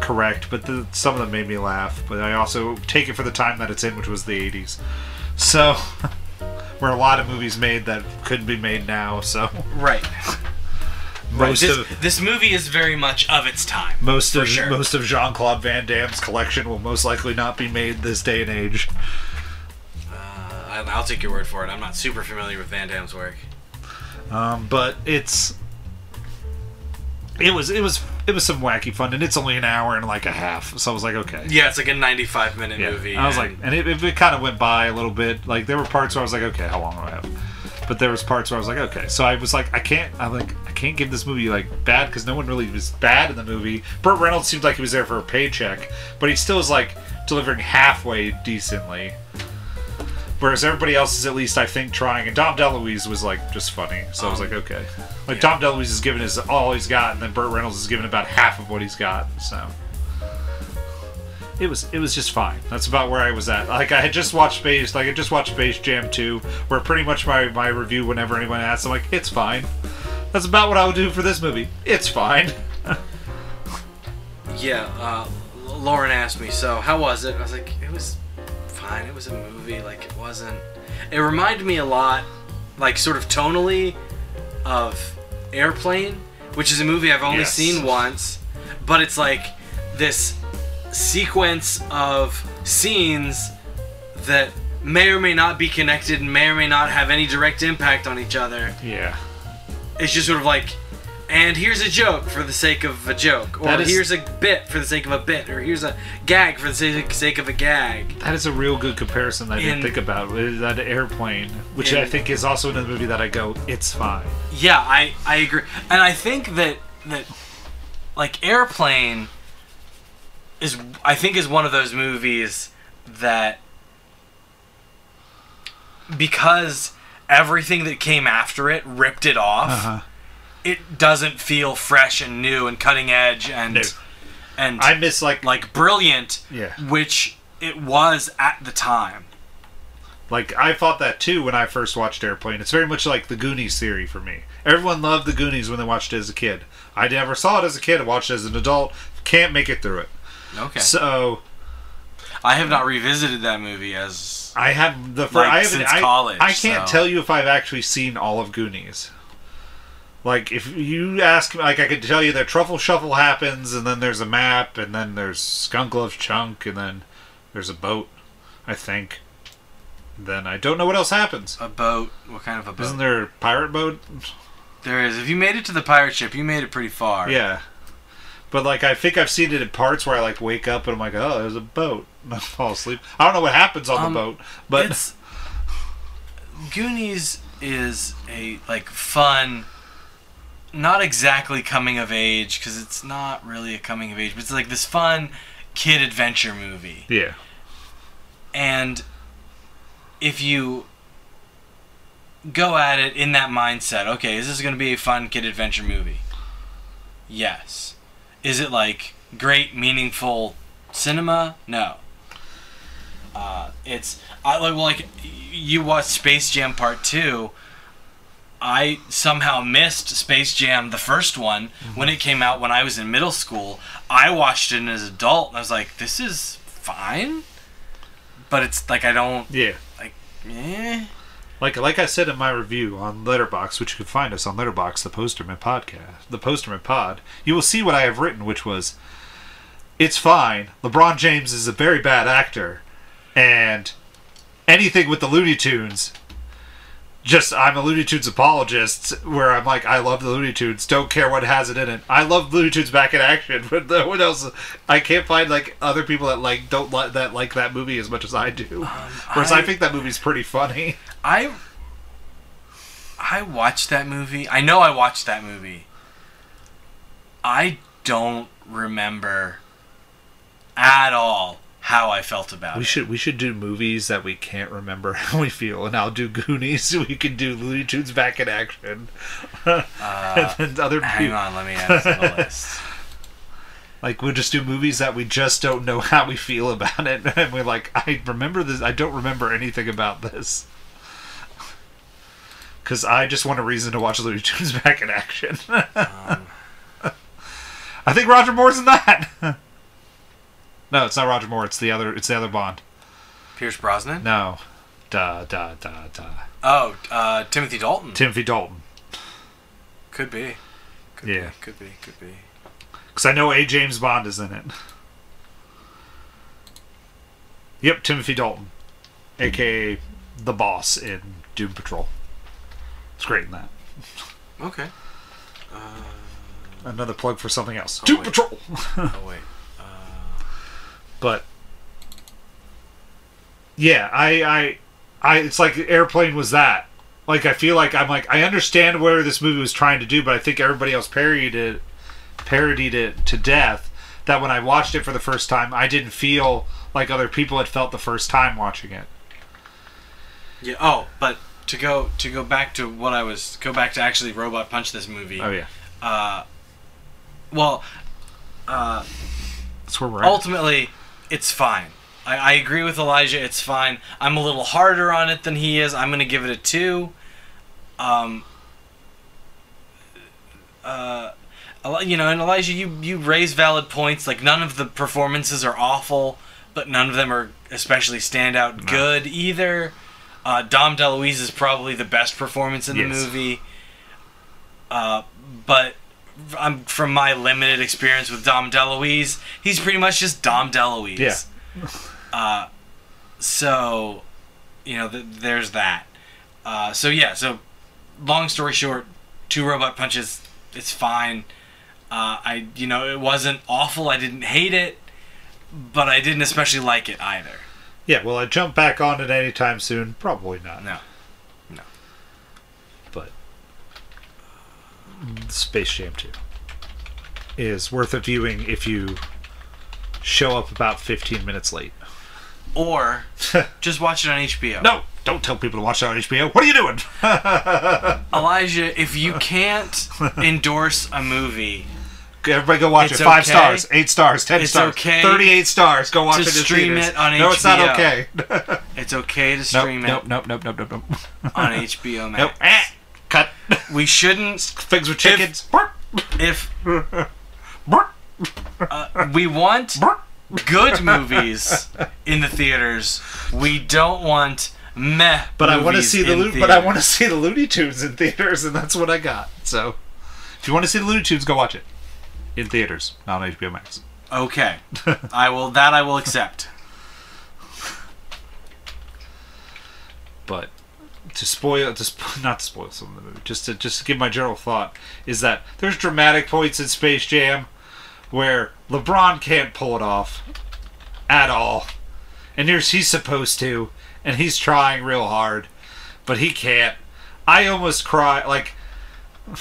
correct, but the, some of them made me laugh. But I also take it for the time that it's in, which was the 80s. So, where a lot of movies made that couldn't be made now. So, Right. most This, of this movie is very much of its time. most of sure. most of Jean Claude Van Damme's collection will most likely not be made this day and age. I- I'll take your word for it. I'm not super familiar with Van Damme's work. Um, but it's it was it was it was some wacky fun, and it's only an hour and like a half. So I was like, okay. Yeah, it's like a 95 minute Yeah. movie. I was and- like, and it, it, it kind of went by a little bit. Like there were parts where I was like, okay, how long do I have? But there was parts where I was like, okay. So I was like, I can't. I'm like, I can't give this movie like bad because no one really was bad in the movie. Burt Reynolds seemed like he was there for a paycheck, but he still was like delivering halfway decently. Whereas everybody else is at least, I think, trying. And Dom DeLuise was like just funny, so I was Um, like, okay. Like yeah. Dom DeLuise is giving his all he's got, and then Burt Reynolds is giving about half of what he's got. So it was it was just fine. That's about where I was at. Like I had just watched Space, like I just watched Space Jam 2, where pretty much my my review whenever anyone asks, I'm like, it's fine. That's about what I would do for this movie. It's fine. yeah, uh, Lauren asked me, so how was it? I was like, it was fine. It was a movie. Like, it wasn't. It reminded me a lot, like, sort of tonally, of Airplane, which is a movie I've only Yes. seen once, but it's like this sequence of scenes that may or may not be connected and may or may not have any direct impact on each other. Yeah. It's just sort of like, and here's a joke for the sake of a joke, or is- here's a bit for the sake of a bit, or here's a gag for the sake, of a gag. That is a real good comparison that I didn't In- think about. That airplane, which In- I think is also in the movie that I go, it's fine. Yeah, I I agree, and I think that that like Airplane is I think is one of those movies that because everything that came after it ripped it off. Uh-huh. It doesn't feel fresh and new and cutting edge and No. and I miss like like brilliant, Yeah. which it was at the time. Like I thought that too when I first watched Airplane. It's very much like the Goonies theory for me. Everyone loved the Goonies when they watched it as a kid. I never saw it as a kid. I watched it as an adult. Can't make it through it. Okay, So I have not revisited that movie as I have the first. Like, I since I, college, I can't so- tell you if I've actually seen all of Goonies. Like if you ask, me like I could tell you that Truffle Shuffle happens, and then there's a map, and then there's Skunk Loves Chunk, and then there's a boat. I think. Then I don't know what else happens. a boat. What kind of a boat? Isn't there a pirate boat? There is. If you made it to the pirate ship, you made it pretty far. Yeah. But like I think I've seen it in parts where I like wake up and I'm like, oh, there's a boat. And I fall asleep. I don't know what happens on Um, the boat, but it's Goonies is a like fun, not exactly coming of age because it's not really a coming of age, but it's like this fun kid adventure movie. yeah, And if you go at it in that mindset, okay, is this going to be a fun kid adventure movie? Yes. Is it like great, meaningful cinema? No. Uh, it's I like like you watched Space Jam Part Two. I somehow missed Space Jam, the first one, when it came out when I was in middle school. I watched it as an adult, and I was like, "This is fine," but it's like I don't yeah. like. Eh. Like like I said in my review on Letterbox, which you can find us on Letterbox, the Posterman podcast, the Posterman Pod, you will see what I have written, which was, "It's fine. LeBron James is a very bad actor, and anything with the Looney Tunes." Just I'm a Looney Tunes apologist, where I'm like I love the Looney Tunes, don't care what has it in it. I love Looney Tunes back in action, but no one else. I can't find like other people that like don't like that like that movie as much as I do. Um, Whereas I I- think that movie's pretty funny. I I watched that movie. I know I watched that movie. I don't remember at all how I felt about We it. should we should do movies that we can't remember how we feel, and I'll do Goonies. We can do Looney Tunes back in action, Uh, and other hang people. on, let me add to the list. Like we'll just do movies that we just don't know how we feel about it, and we're like, I remember this. I don't remember anything about this. Because I just want a reason to watch Looney Tunes back in action. Um, I think Roger Moore's in that. No, it's not Roger Moore. It's the other. It's the other Bond. Pierce Brosnan. No, da da da da. Oh, uh, Timothy Dalton. Timothy Dalton. could be. Could Yeah. Be, could be. Could be. Because I know a James Bond is in it. Yep, Timothy Dalton, aka the boss in Doom Patrol. It's great in that. Okay. Another plug for something else. Oh, Doom wait. Patrol. Oh wait. But yeah, I, I, I. It's like Airplane was that. Like I feel like I'm like I understand where this movie was trying to do, but I think everybody else parodied it, parodied it to death. That when I watched it for the first time, I didn't feel like other people had felt the first time watching it. Yeah. Oh, but to go to go back to what I was go back to actually Robot Punch this movie. Oh yeah, Uh, well, uh, that's where we're at. It's fine. I, I agree with Elijah. It's fine. I'm a little harder on it than he is. I'm gonna give it a two. Um. Uh, you know, and Elijah, you you raise valid points. Like none of the performances are awful, but none of them are especially standout good either. Uh, Dom DeLuise is probably the best performance in the Yes. movie. Uh, but I'm from my limited experience with Dom DeLuise, he's pretty much just Dom DeLuise. Yeah. Uh, so, you know, th- there's that. Uh, so yeah. So, long story short, two robot punches. It's fine. Uh, I, you know, it wasn't awful. I didn't hate it, but I didn't especially like it either. Yeah, will I jump back on it anytime soon? Probably not. No. But Space Jam 2 is worth a viewing if you show up about 15 minutes late. Or just watch it on HBO. No, don't tell people to watch it on HBO. What are you doing? Elijah, if you can't endorse a movie Everybody go watch It's it. Five okay. stars, eight stars, ten It's stars, okay 38 stars. Go watch to it stream theaters. it on HBO. No, it's not okay. It's okay to stream nope, it nope, nope, nope, nope, nope, nope. on HBO Max. Nope. Cut. We shouldn't Figs with chickens. if uh, we want good movies in the theaters. We don't want meh. But I want to see the Lo- but I want to see the Looney Tunes in theaters, and that's what I got. So, if you want to see the Looney Tunes, go watch it in theaters, not on HBO Max. Okay, I will. That I will accept. But to spoil, to not to spoil some of the movie, just to just give my general thought is that there's dramatic points in Space Jam where LeBron can't pull it off at all, and here's he's supposed to, and he's trying real hard, but he can't. I almost cry like.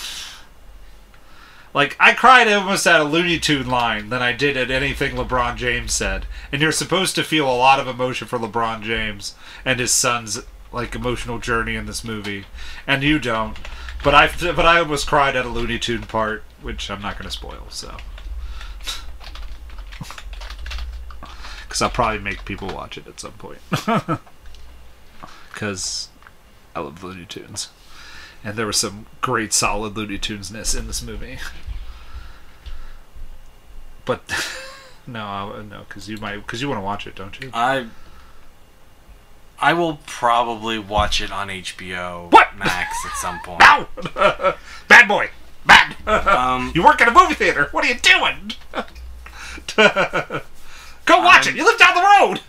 Like I cried almost at a Looney Tune line than I did at anything LeBron James said. And you're supposed to feel a lot of emotion for LeBron James and his son's like emotional journey in this movie, and you don't. But I but I almost cried at a Looney Tune part, which I'm not going to spoil. So. Because I'll probably make people watch it at some point. Because I love Looney Tunes. And there was some great solid Looney Tunes-ness in this movie. But no, no, because you might, because you want to watch it, don't you? I I will probably watch it on HBO What? Max at some point. No, bad boy, bad. Um, you work at a movie theater. What are you doing? Go watch it. You live down the road.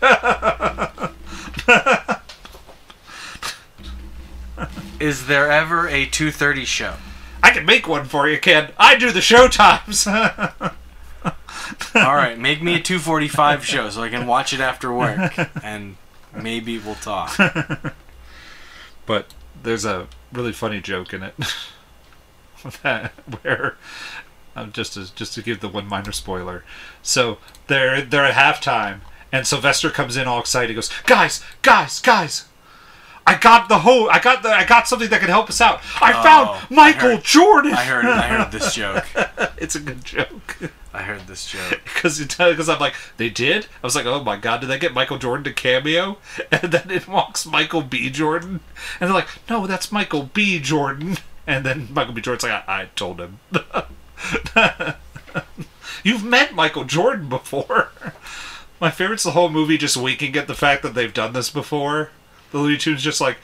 is there ever a 2:30 show? I can make one for you, kid. I do the show times. All right, make me a 2:45 show so I can watch it after work, and maybe we'll talk. but there's a really funny joke in it that where um, just to just to give the one minor spoiler. So they're they're at halftime, and Sylvester comes in all excited. He goes, "Guys, guys, guys." I got the whole. I got the. I got something that can help us out. I Oh, found I Michael heard- Jordan. I heard I heard this joke. it's a good joke. I heard this joke. because because I'm like they did. I was like, oh my god, did they get Michael Jordan to cameo? And then it walks Michael B. Jordan, and they're like, no, that's Michael B. Jordan. And then Michael B. Jordan's like, I, I told him. You've met Michael Jordan before. My favorite's the whole movie just winking at the fact that they've done this before. The Looney Tunes just like.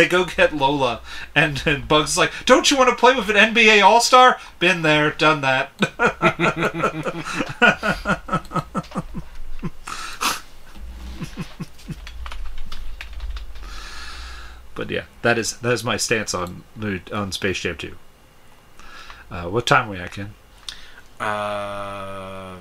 They go get Lola, and, and Bugs is like, "Don't you want to play with an NBA All Star? Been there, done that." but yeah, that is that is my stance on on Space Jam 2. Uh, what time are we at, Ken? Uh,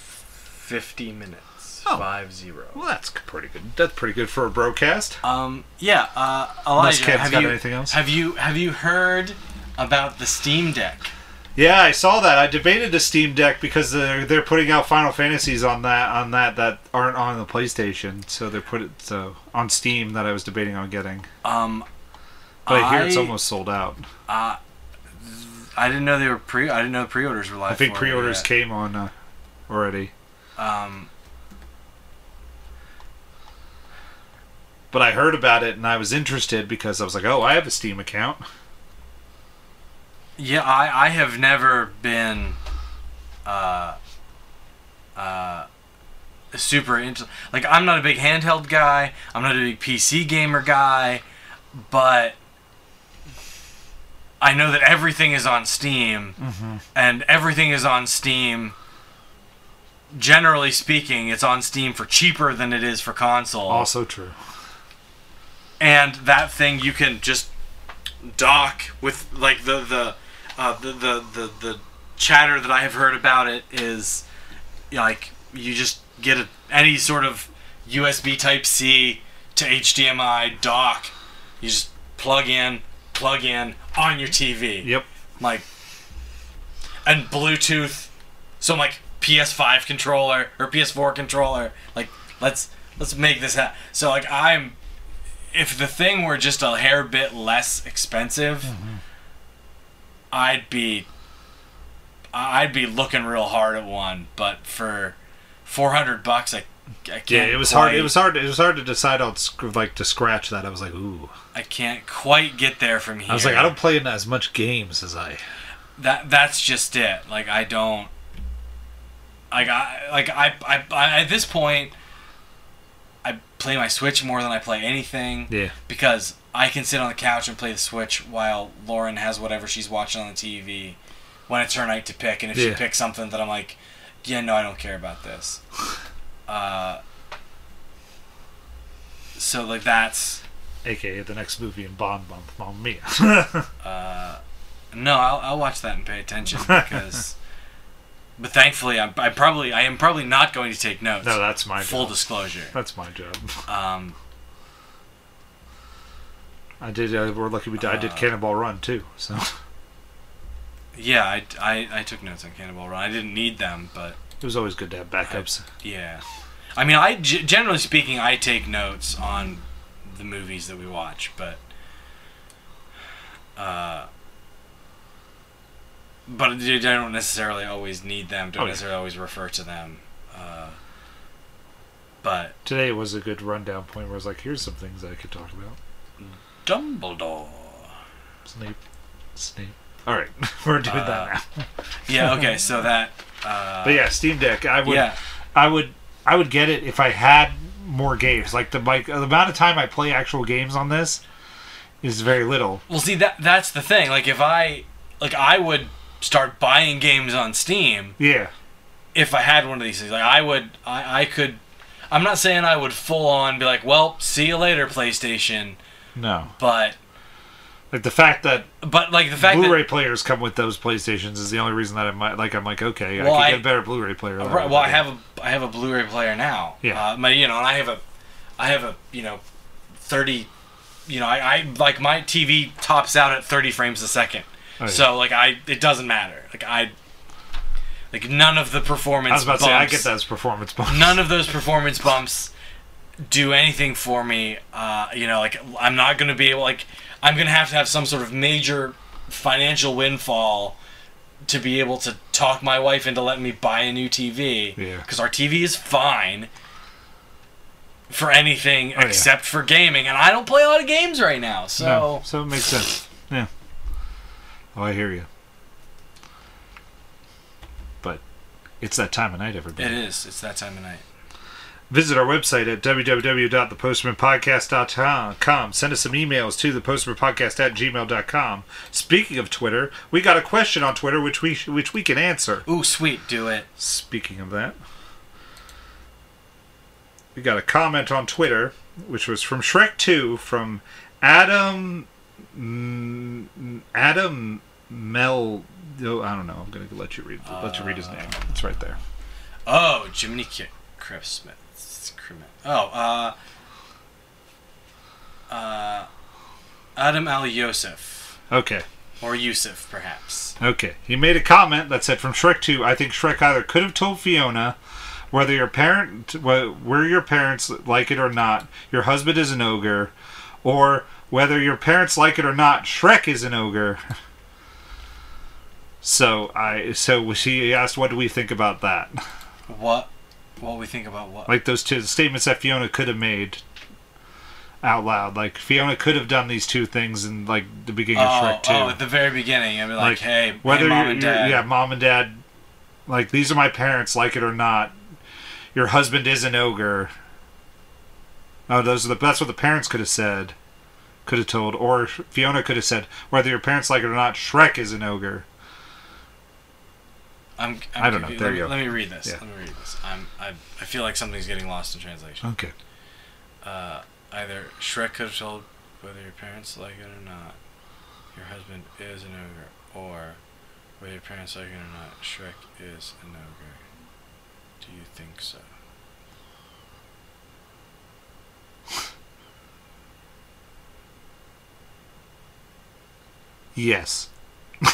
fifty minutes. Oh. Five zero. Well, that's pretty good. That's pretty good for a broadcast. Um. Yeah. Uh. Elijah, Ken's have got you anything else? have you have you heard about the Steam Deck? Yeah, I saw that. I debated the Steam Deck because they're they're putting out Final Fantasies on that on that that aren't on the PlayStation, so they're put it so on Steam that I was debating on getting. Um. But I hear it's almost sold out. Uh, I didn't know they were pre. I didn't know pre-orders were live. I think pre-orders came on uh, already, Um. But I heard about it and I was interested because I was like, oh, I have a Steam account. Yeah, I, I have never been uh uh super into like I'm not a big handheld guy, I'm not a big PC gamer guy, but I know that everything is on Steam and everything is on Steam generally speaking it's on Steam for cheaper than it is for console Also true. And that thing you can just dock with like the the uh, the, the the the chatter that I have heard about it is like you just get a, any sort of USB Type C to HDMI dock. You just plug in, plug in on your TV. Yep. Like and Bluetooth. So I'm like PS5 controller or PS4 controller. Like let's let's make this happen. So like I'm if the thing were just a hair bit less expensive, mm-hmm. I'd be I'd be looking real hard at one. But for four hundred bucks, I, I can't. Yeah, it was quite, hard. It was hard. It was hard to decide on like to scratch that. I was like, ooh. I can't quite get there from here. I was like, I don't play in as much games as I. that that's just it. Like I don't like I like I, I, I at this point I play my Switch more than I play anything Yeah. because I can sit on the couch and play the Switch while Lauren has whatever she's watching on the TV when it's her night to pick and if Yeah. she picks something that I'm like yeah no I don't care about this uh so like that's AKA the next movie in Bond month, Mamma Mia. Uh, no, I'll, I'll watch that and pay attention because. but thankfully, I'm, I probably I am probably not going to take notes. no, that's my Full job. disclosure. That's my job. Um, I did. Uh, we're lucky we did. I did Uh, Cannonball Run too. So yeah, I, I, I took notes on Cannonball Run. I didn't need them, but it was always good to have backups. yeah. I mean, I generally speaking, I take notes on the movies that we watch, but uh, but I don't necessarily always need them. Don't Oh, yeah. necessarily always refer to them. Uh, but Today was a good rundown point where I was like, "Here's some things I could talk about." Dumbledore. Snape, Snape. All right, we're doing Uh, that now. Yeah. Okay. So that. Uh, But yeah, Steam Deck. I would. yeah. I would. I would get it if I had more games. Like the like the amount of time I play actual games on this is very little. Well, see that that's the thing. Like if I like I would start buying games on Steam Yeah. if I had one of these things. Like I would. I I could. I'm not saying I would full on be like, well, see you later, PlayStation. No. But Like the fact that but like the fact Blu-ray players come with those PlayStations is the only reason that I might like. I'm like, okay, Well, I I- can get a better Blu-ray player. that right, well, I have a I have a Blu-ray player now. Yeah. Uh, my you know, and I have a I have a you know, thirty. You know, I, I like my TV tops out at 30 frames a second. Oh, yeah. So like I, it doesn't matter. Like I, like none of the performance. I was about to say I get those performance bumps. none of those performance bumps do anything for me. Uh, you know, like I'm not gonna be able like I'm gonna have to have some sort of major financial windfall to be able to talk my wife into letting me buy a new TV. Yeah. Because our TV is fine for anything Oh, yeah. except for gaming, and I don't play a lot of games right now. So No, so it makes sense. Yeah. Oh, I hear you. But it's that time of night, everybody. it is. It's that time of night. Visit our website at www.thepostmanpodcast.com. Send us some emails to thepostmanpodcast at gmail.com. Speaking of Twitter, we got a question on Twitter which we which we can answer. Ooh, sweet, do it. Speaking of that, we got a comment on Twitter, which was from Shrek2 from Adam. Mm, Adam Mel. oh, I don't know. I'm going to let you read. Let you read his name. It's right there. Oh, Jiminy Chris Smith. Oh, uh, uh, Adam Al Yosef. Okay. Or Yusuf, perhaps. Okay. He made a comment that said from Shrek 2, I think Shrek either could have told Fiona whether your parent were your parents like it or not, your husband is an ogre, or whether your parents like it or not, Shrek is an ogre. so I so she asked what do we think about that? What? What we think about what? Like those two statements that Fiona could have made out loud. Like Fiona could have done these two things in like the beginning oh, of Shrek 2. oh, at the very beginning, I'd be like, hey, whether hey, mom you're, and dad. yeah, mom and dad, like these are my parents, like it or not. Your husband is an ogre. Oh, those are the that's what the parents could have said, could have told, or Fiona could have said whether your parents like it or not. Shrek is an ogre. I'm, I'm I don't know. There let, you go. let me read this. Yeah. Let me read this. I'm, I, I feel like something's getting lost in translation. Okay. Uh, either Shrek could have told whether your parents like it or not, your husband is an ogre, or whether your parents like it or not, Shrek is an ogre. Do you think so? Yes.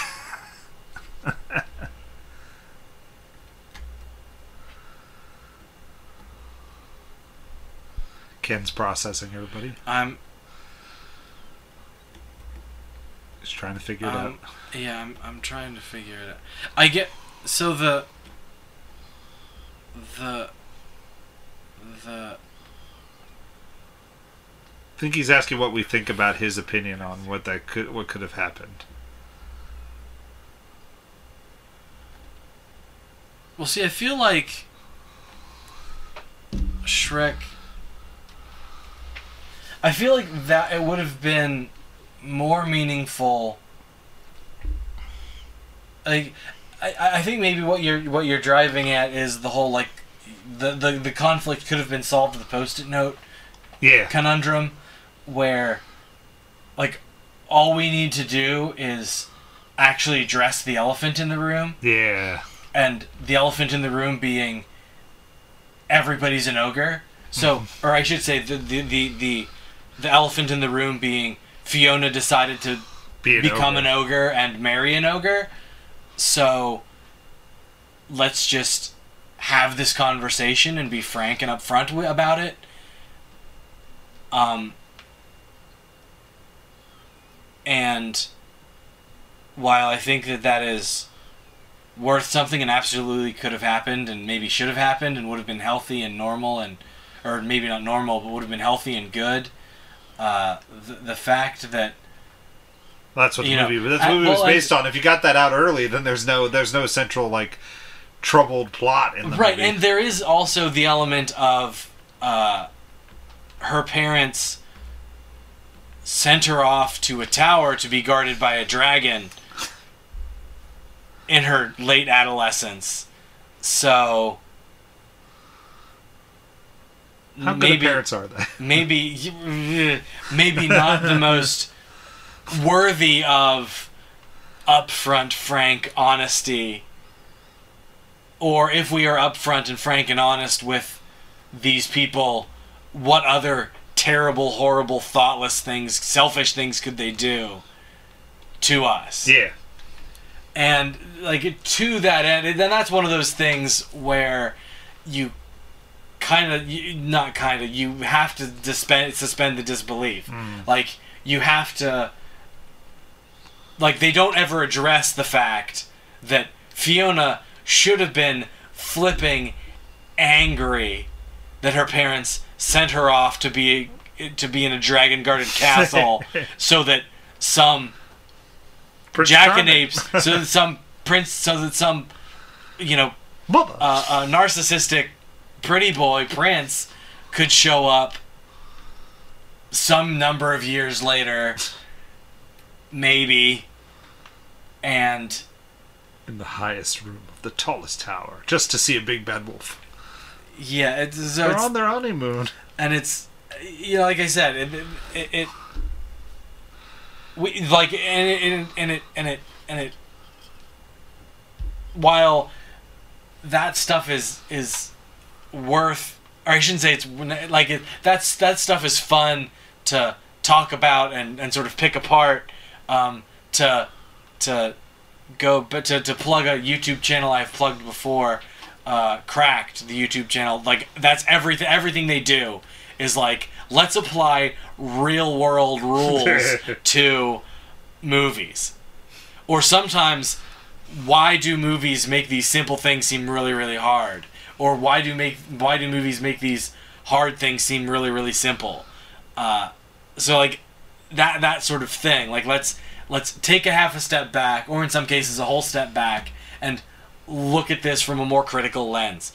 Ken's processing everybody. I'm, He's trying to figure it out. um, yeah, I'm, I'm trying to figure it out. I get so the, the, the. I think he's asking what we think about his opinion on what that could what could have happened. Well, see, I feel like Shrek. I feel like that it would have been more meaningful. Like, I, I think maybe what you're what you're driving at is the whole like, the the, the conflict could have been solved with a post-it note Yeah. conundrum, where, like, all we need to do is actually address the elephant in the room Yeah. and the elephant in the room being everybody's an ogre. So, or I should say, the the the the, the elephant in the room being Fiona decided to Be an become ogre. an ogre and marry an ogre. So, let's just have this conversation and be frank and upfront about it. Um, and while I think that that is worth something and absolutely could have happened and maybe should have happened and would have been healthy and normal and or maybe not normal but would have been healthy and good uh, the, the fact that That's what the you know, movie. That's what the movie was well, I- based on. If you got that out early, then there's no there's no central like troubled plot in the right movie. and there is also the element of uh, her parents sent her off to a tower to be guarded by a dragon in her late adolescence so How good maybe of parents are they? maybe maybe not the most worthy of upfront frank honesty or if we are upfront and frank and honest with these people what other terrible horrible thoughtless things selfish things could they do to us. Yeah. and like to that end then that's one of those things where you kind of not kind of you have to suspend suspend the disbelief. Mm. Like you have to like they don't ever address the fact that Fiona should have been flipping angry that her parents sent her off to be to be in a dragon guarded castle so that some Prince jackanapes so that some prince so that some you know uh, a narcissistic pretty boy prince could show up some number of years later maybe and in the highest room of the tallest tower, just to see a big bad wolf. Yeah it's, so They're it's on their honeymoon. and it's you know like i said it it, it we like and it and it and it and it, and it while that stuff is is worth or i shouldn't say it's like it that's that stuff is fun to talk about and and sort of pick apart um to to go but to, to plug a youtube channel i've plugged before uh cracked the youtube channel. Like that's everything everything they do is like let's apply real world rules to movies. Or sometimes why do movies make these simple things seem really really hard? Or why do make why do movies make these hard things seem really really simple? Uh, so like that that sort of thing. Like let's let's take a half a step back or in some cases a whole step back and look at this from a more critical lens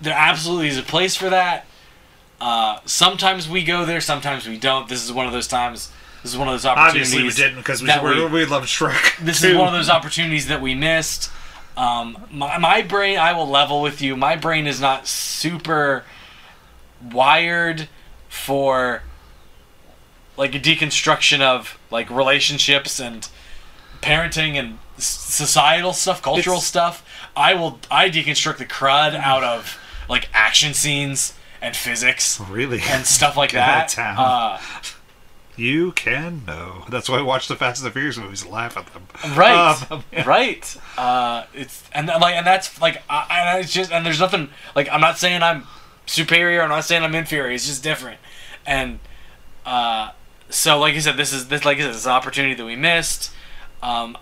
there absolutely is a place for that uh, sometimes we go there sometimes we don't this is one of those times this is one of those opportunities Obviously, we didn't because we, we, we- love Shrek. this too. is one of those opportunities that we missed. Um, my, my brain, I will level with you. My brain is not super wired for like a deconstruction of like relationships and parenting and societal stuff, cultural It's- stuff. I will I deconstruct the crud out of like action scenes and physics really and stuff like that. town. Uh, You can know. That's why I watch the Fast and the Furious movies and laugh at them. right Um, yeah. right uh it's and like and that's like I, and it's just and there's nothing like i'm not saying i'm superior i'm not saying i'm inferior it's just different and uh so like i said this is this like i said this is an opportunity that we missed um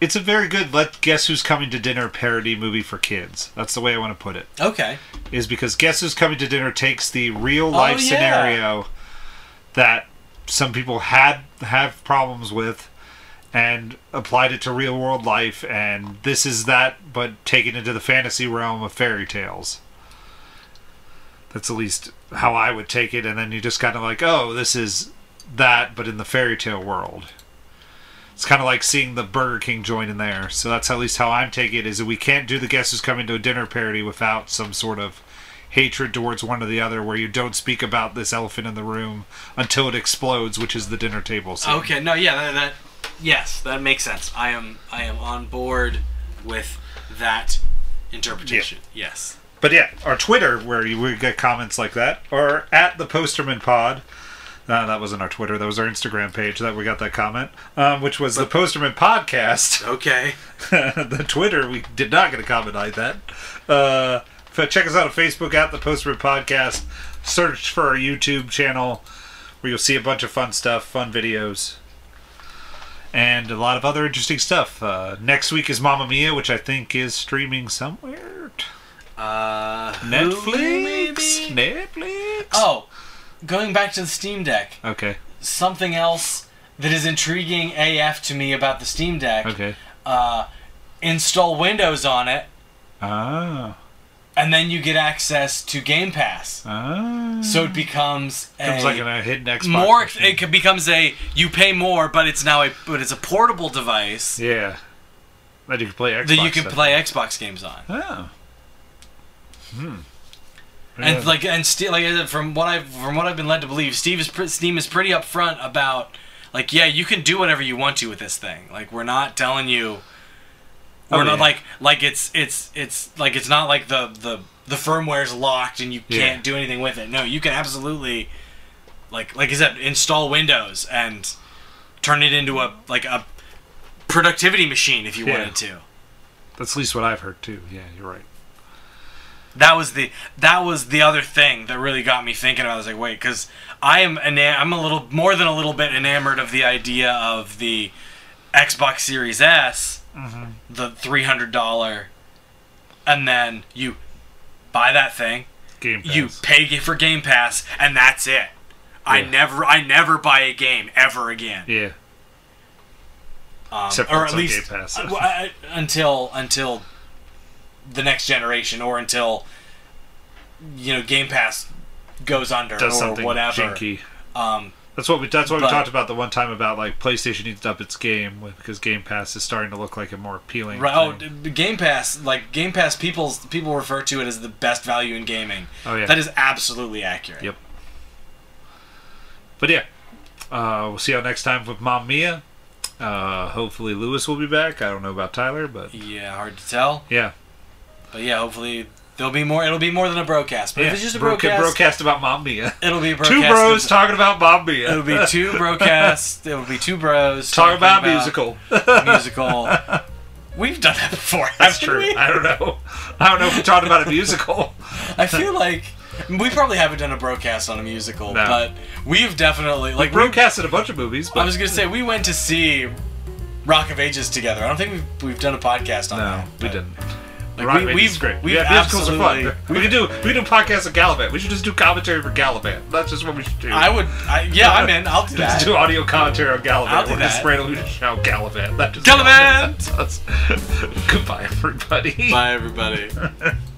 It's a very good let guess who's coming to dinner parody movie for kids. That's the way I want to put it. okay Is because guess who's coming to dinner takes the real oh, life Oh, yeah. scenario that some people had have problems with and applied it to real world life and this is that but taken into the fantasy realm of fairy tales. That's at least how I would take it and then you just kind of like, "Oh, this is that but in the fairy tale world." It's kind of like seeing the Burger King joint in there. So that's at least how I'm taking it. Is that we can't do the guess who's coming to a dinner parody without some sort of hatred towards one or the other, where you don't speak about this elephant in the room until it explodes, which is the dinner table scene. okay no yeah that, that yes that makes sense i am i am on board with that interpretation yes But yeah, our Twitter, where you would get comments like that, or at the Posterman Pod. No, that wasn't our Twitter. That was our Instagram page that we got that comment, um, which was the Posterman Podcast. okay the Twitter, we did not get a comment like that. Uh, check us out on Facebook at the Posterman Podcast. Search for our YouTube channel where you'll see a bunch of fun stuff, fun videos, and a lot of other interesting stuff. Uh, next week is Mamma Mia, which I think is streaming somewhere. uh Netflix? Maybe? Netflix? oh going back to the steam deck Okay. something else that is intriguing AF to me about the Steam Deck. Okay. Uh, install Windows on it, Ah. and then you get access to Game Pass. Ah. So it becomes a Comes like a hidden Xbox. more. machine. It becomes a you pay more, but it's now a but it's a portable device Yeah. That you can play Xbox. that you can stuff. play Xbox games on. Oh. Hmm. And like and Steve, like I from what I've from what I've been led to believe, Steve is pre- Steam is pretty upfront about like yeah, you can do whatever you want to with this thing. Like we're not telling you. Oh, We're not yeah. like like it's it's it's like it's not like the the the firmware's locked and you can't do anything with it. No, you can absolutely like like I said, install Windows and turn it into a like a productivity machine if you Yeah. wanted to. That's at least what I've heard too. Yeah, you're right. That was the that was the other thing that really got me thinking about. it. I was like, wait, because I am ena- I'm a little more than a little bit enamored of the idea of the Xbox Series S Mm-hmm. the three hundred dollar, and then you buy that thing. Game Pass. You pay for Game Pass, and that's it. I never, I never buy a game ever again. yeah. Um, Except or at least Game Pass. uh, until until the next generation, or until you know Game Pass goes under Does or something whatever. Um, That's what we. That's what But- we talked about the one time about like PlayStation needs to up its game because Game Pass is starting to look like a more appealing. right? Oh, thing. d- Game Pass, like Game Pass, people people refer to it as the best value in gaming. Oh, yeah. That is absolutely accurate. Yep. But yeah, uh, we'll see how next time with Mamma Mia. Uh, hopefully Lewis will be back. I don't know about Tyler, but Yeah, hard to tell, yeah, but yeah, hopefully there'll be more. It'll be more than a broadcast. But yeah. if it's just a broadcast, broadcast about Mamma Mia. it'll be a Two bros talking about Mamma Mia. It'll be two broadcasts. It'll be two bros talking talking about, musical. musical. We've done that before. That's true. we? I don't know. I don't know if we talked about a musical. I feel like we probably haven't done a broadcast on a musical, No. but we've definitely Like like we, broadcasted a bunch of movies, but I was gonna say we went to see Rock of Ages together. I don't think we've, we've done a podcast on no, that. No, we didn't. Like, Rock we, Band we've great. we've yeah, musicals are fun. absolutely- We can do we can do podcasts of Galavant. We should just do commentary for Galavant. That's just what we should do. I would. I, yeah, I'm in. I'll do Just that. do audio commentary on Galavant. I'll do We're just that. randomly just shout Galavant. That just Galavant! That's- Goodbye, everybody. Bye, everybody.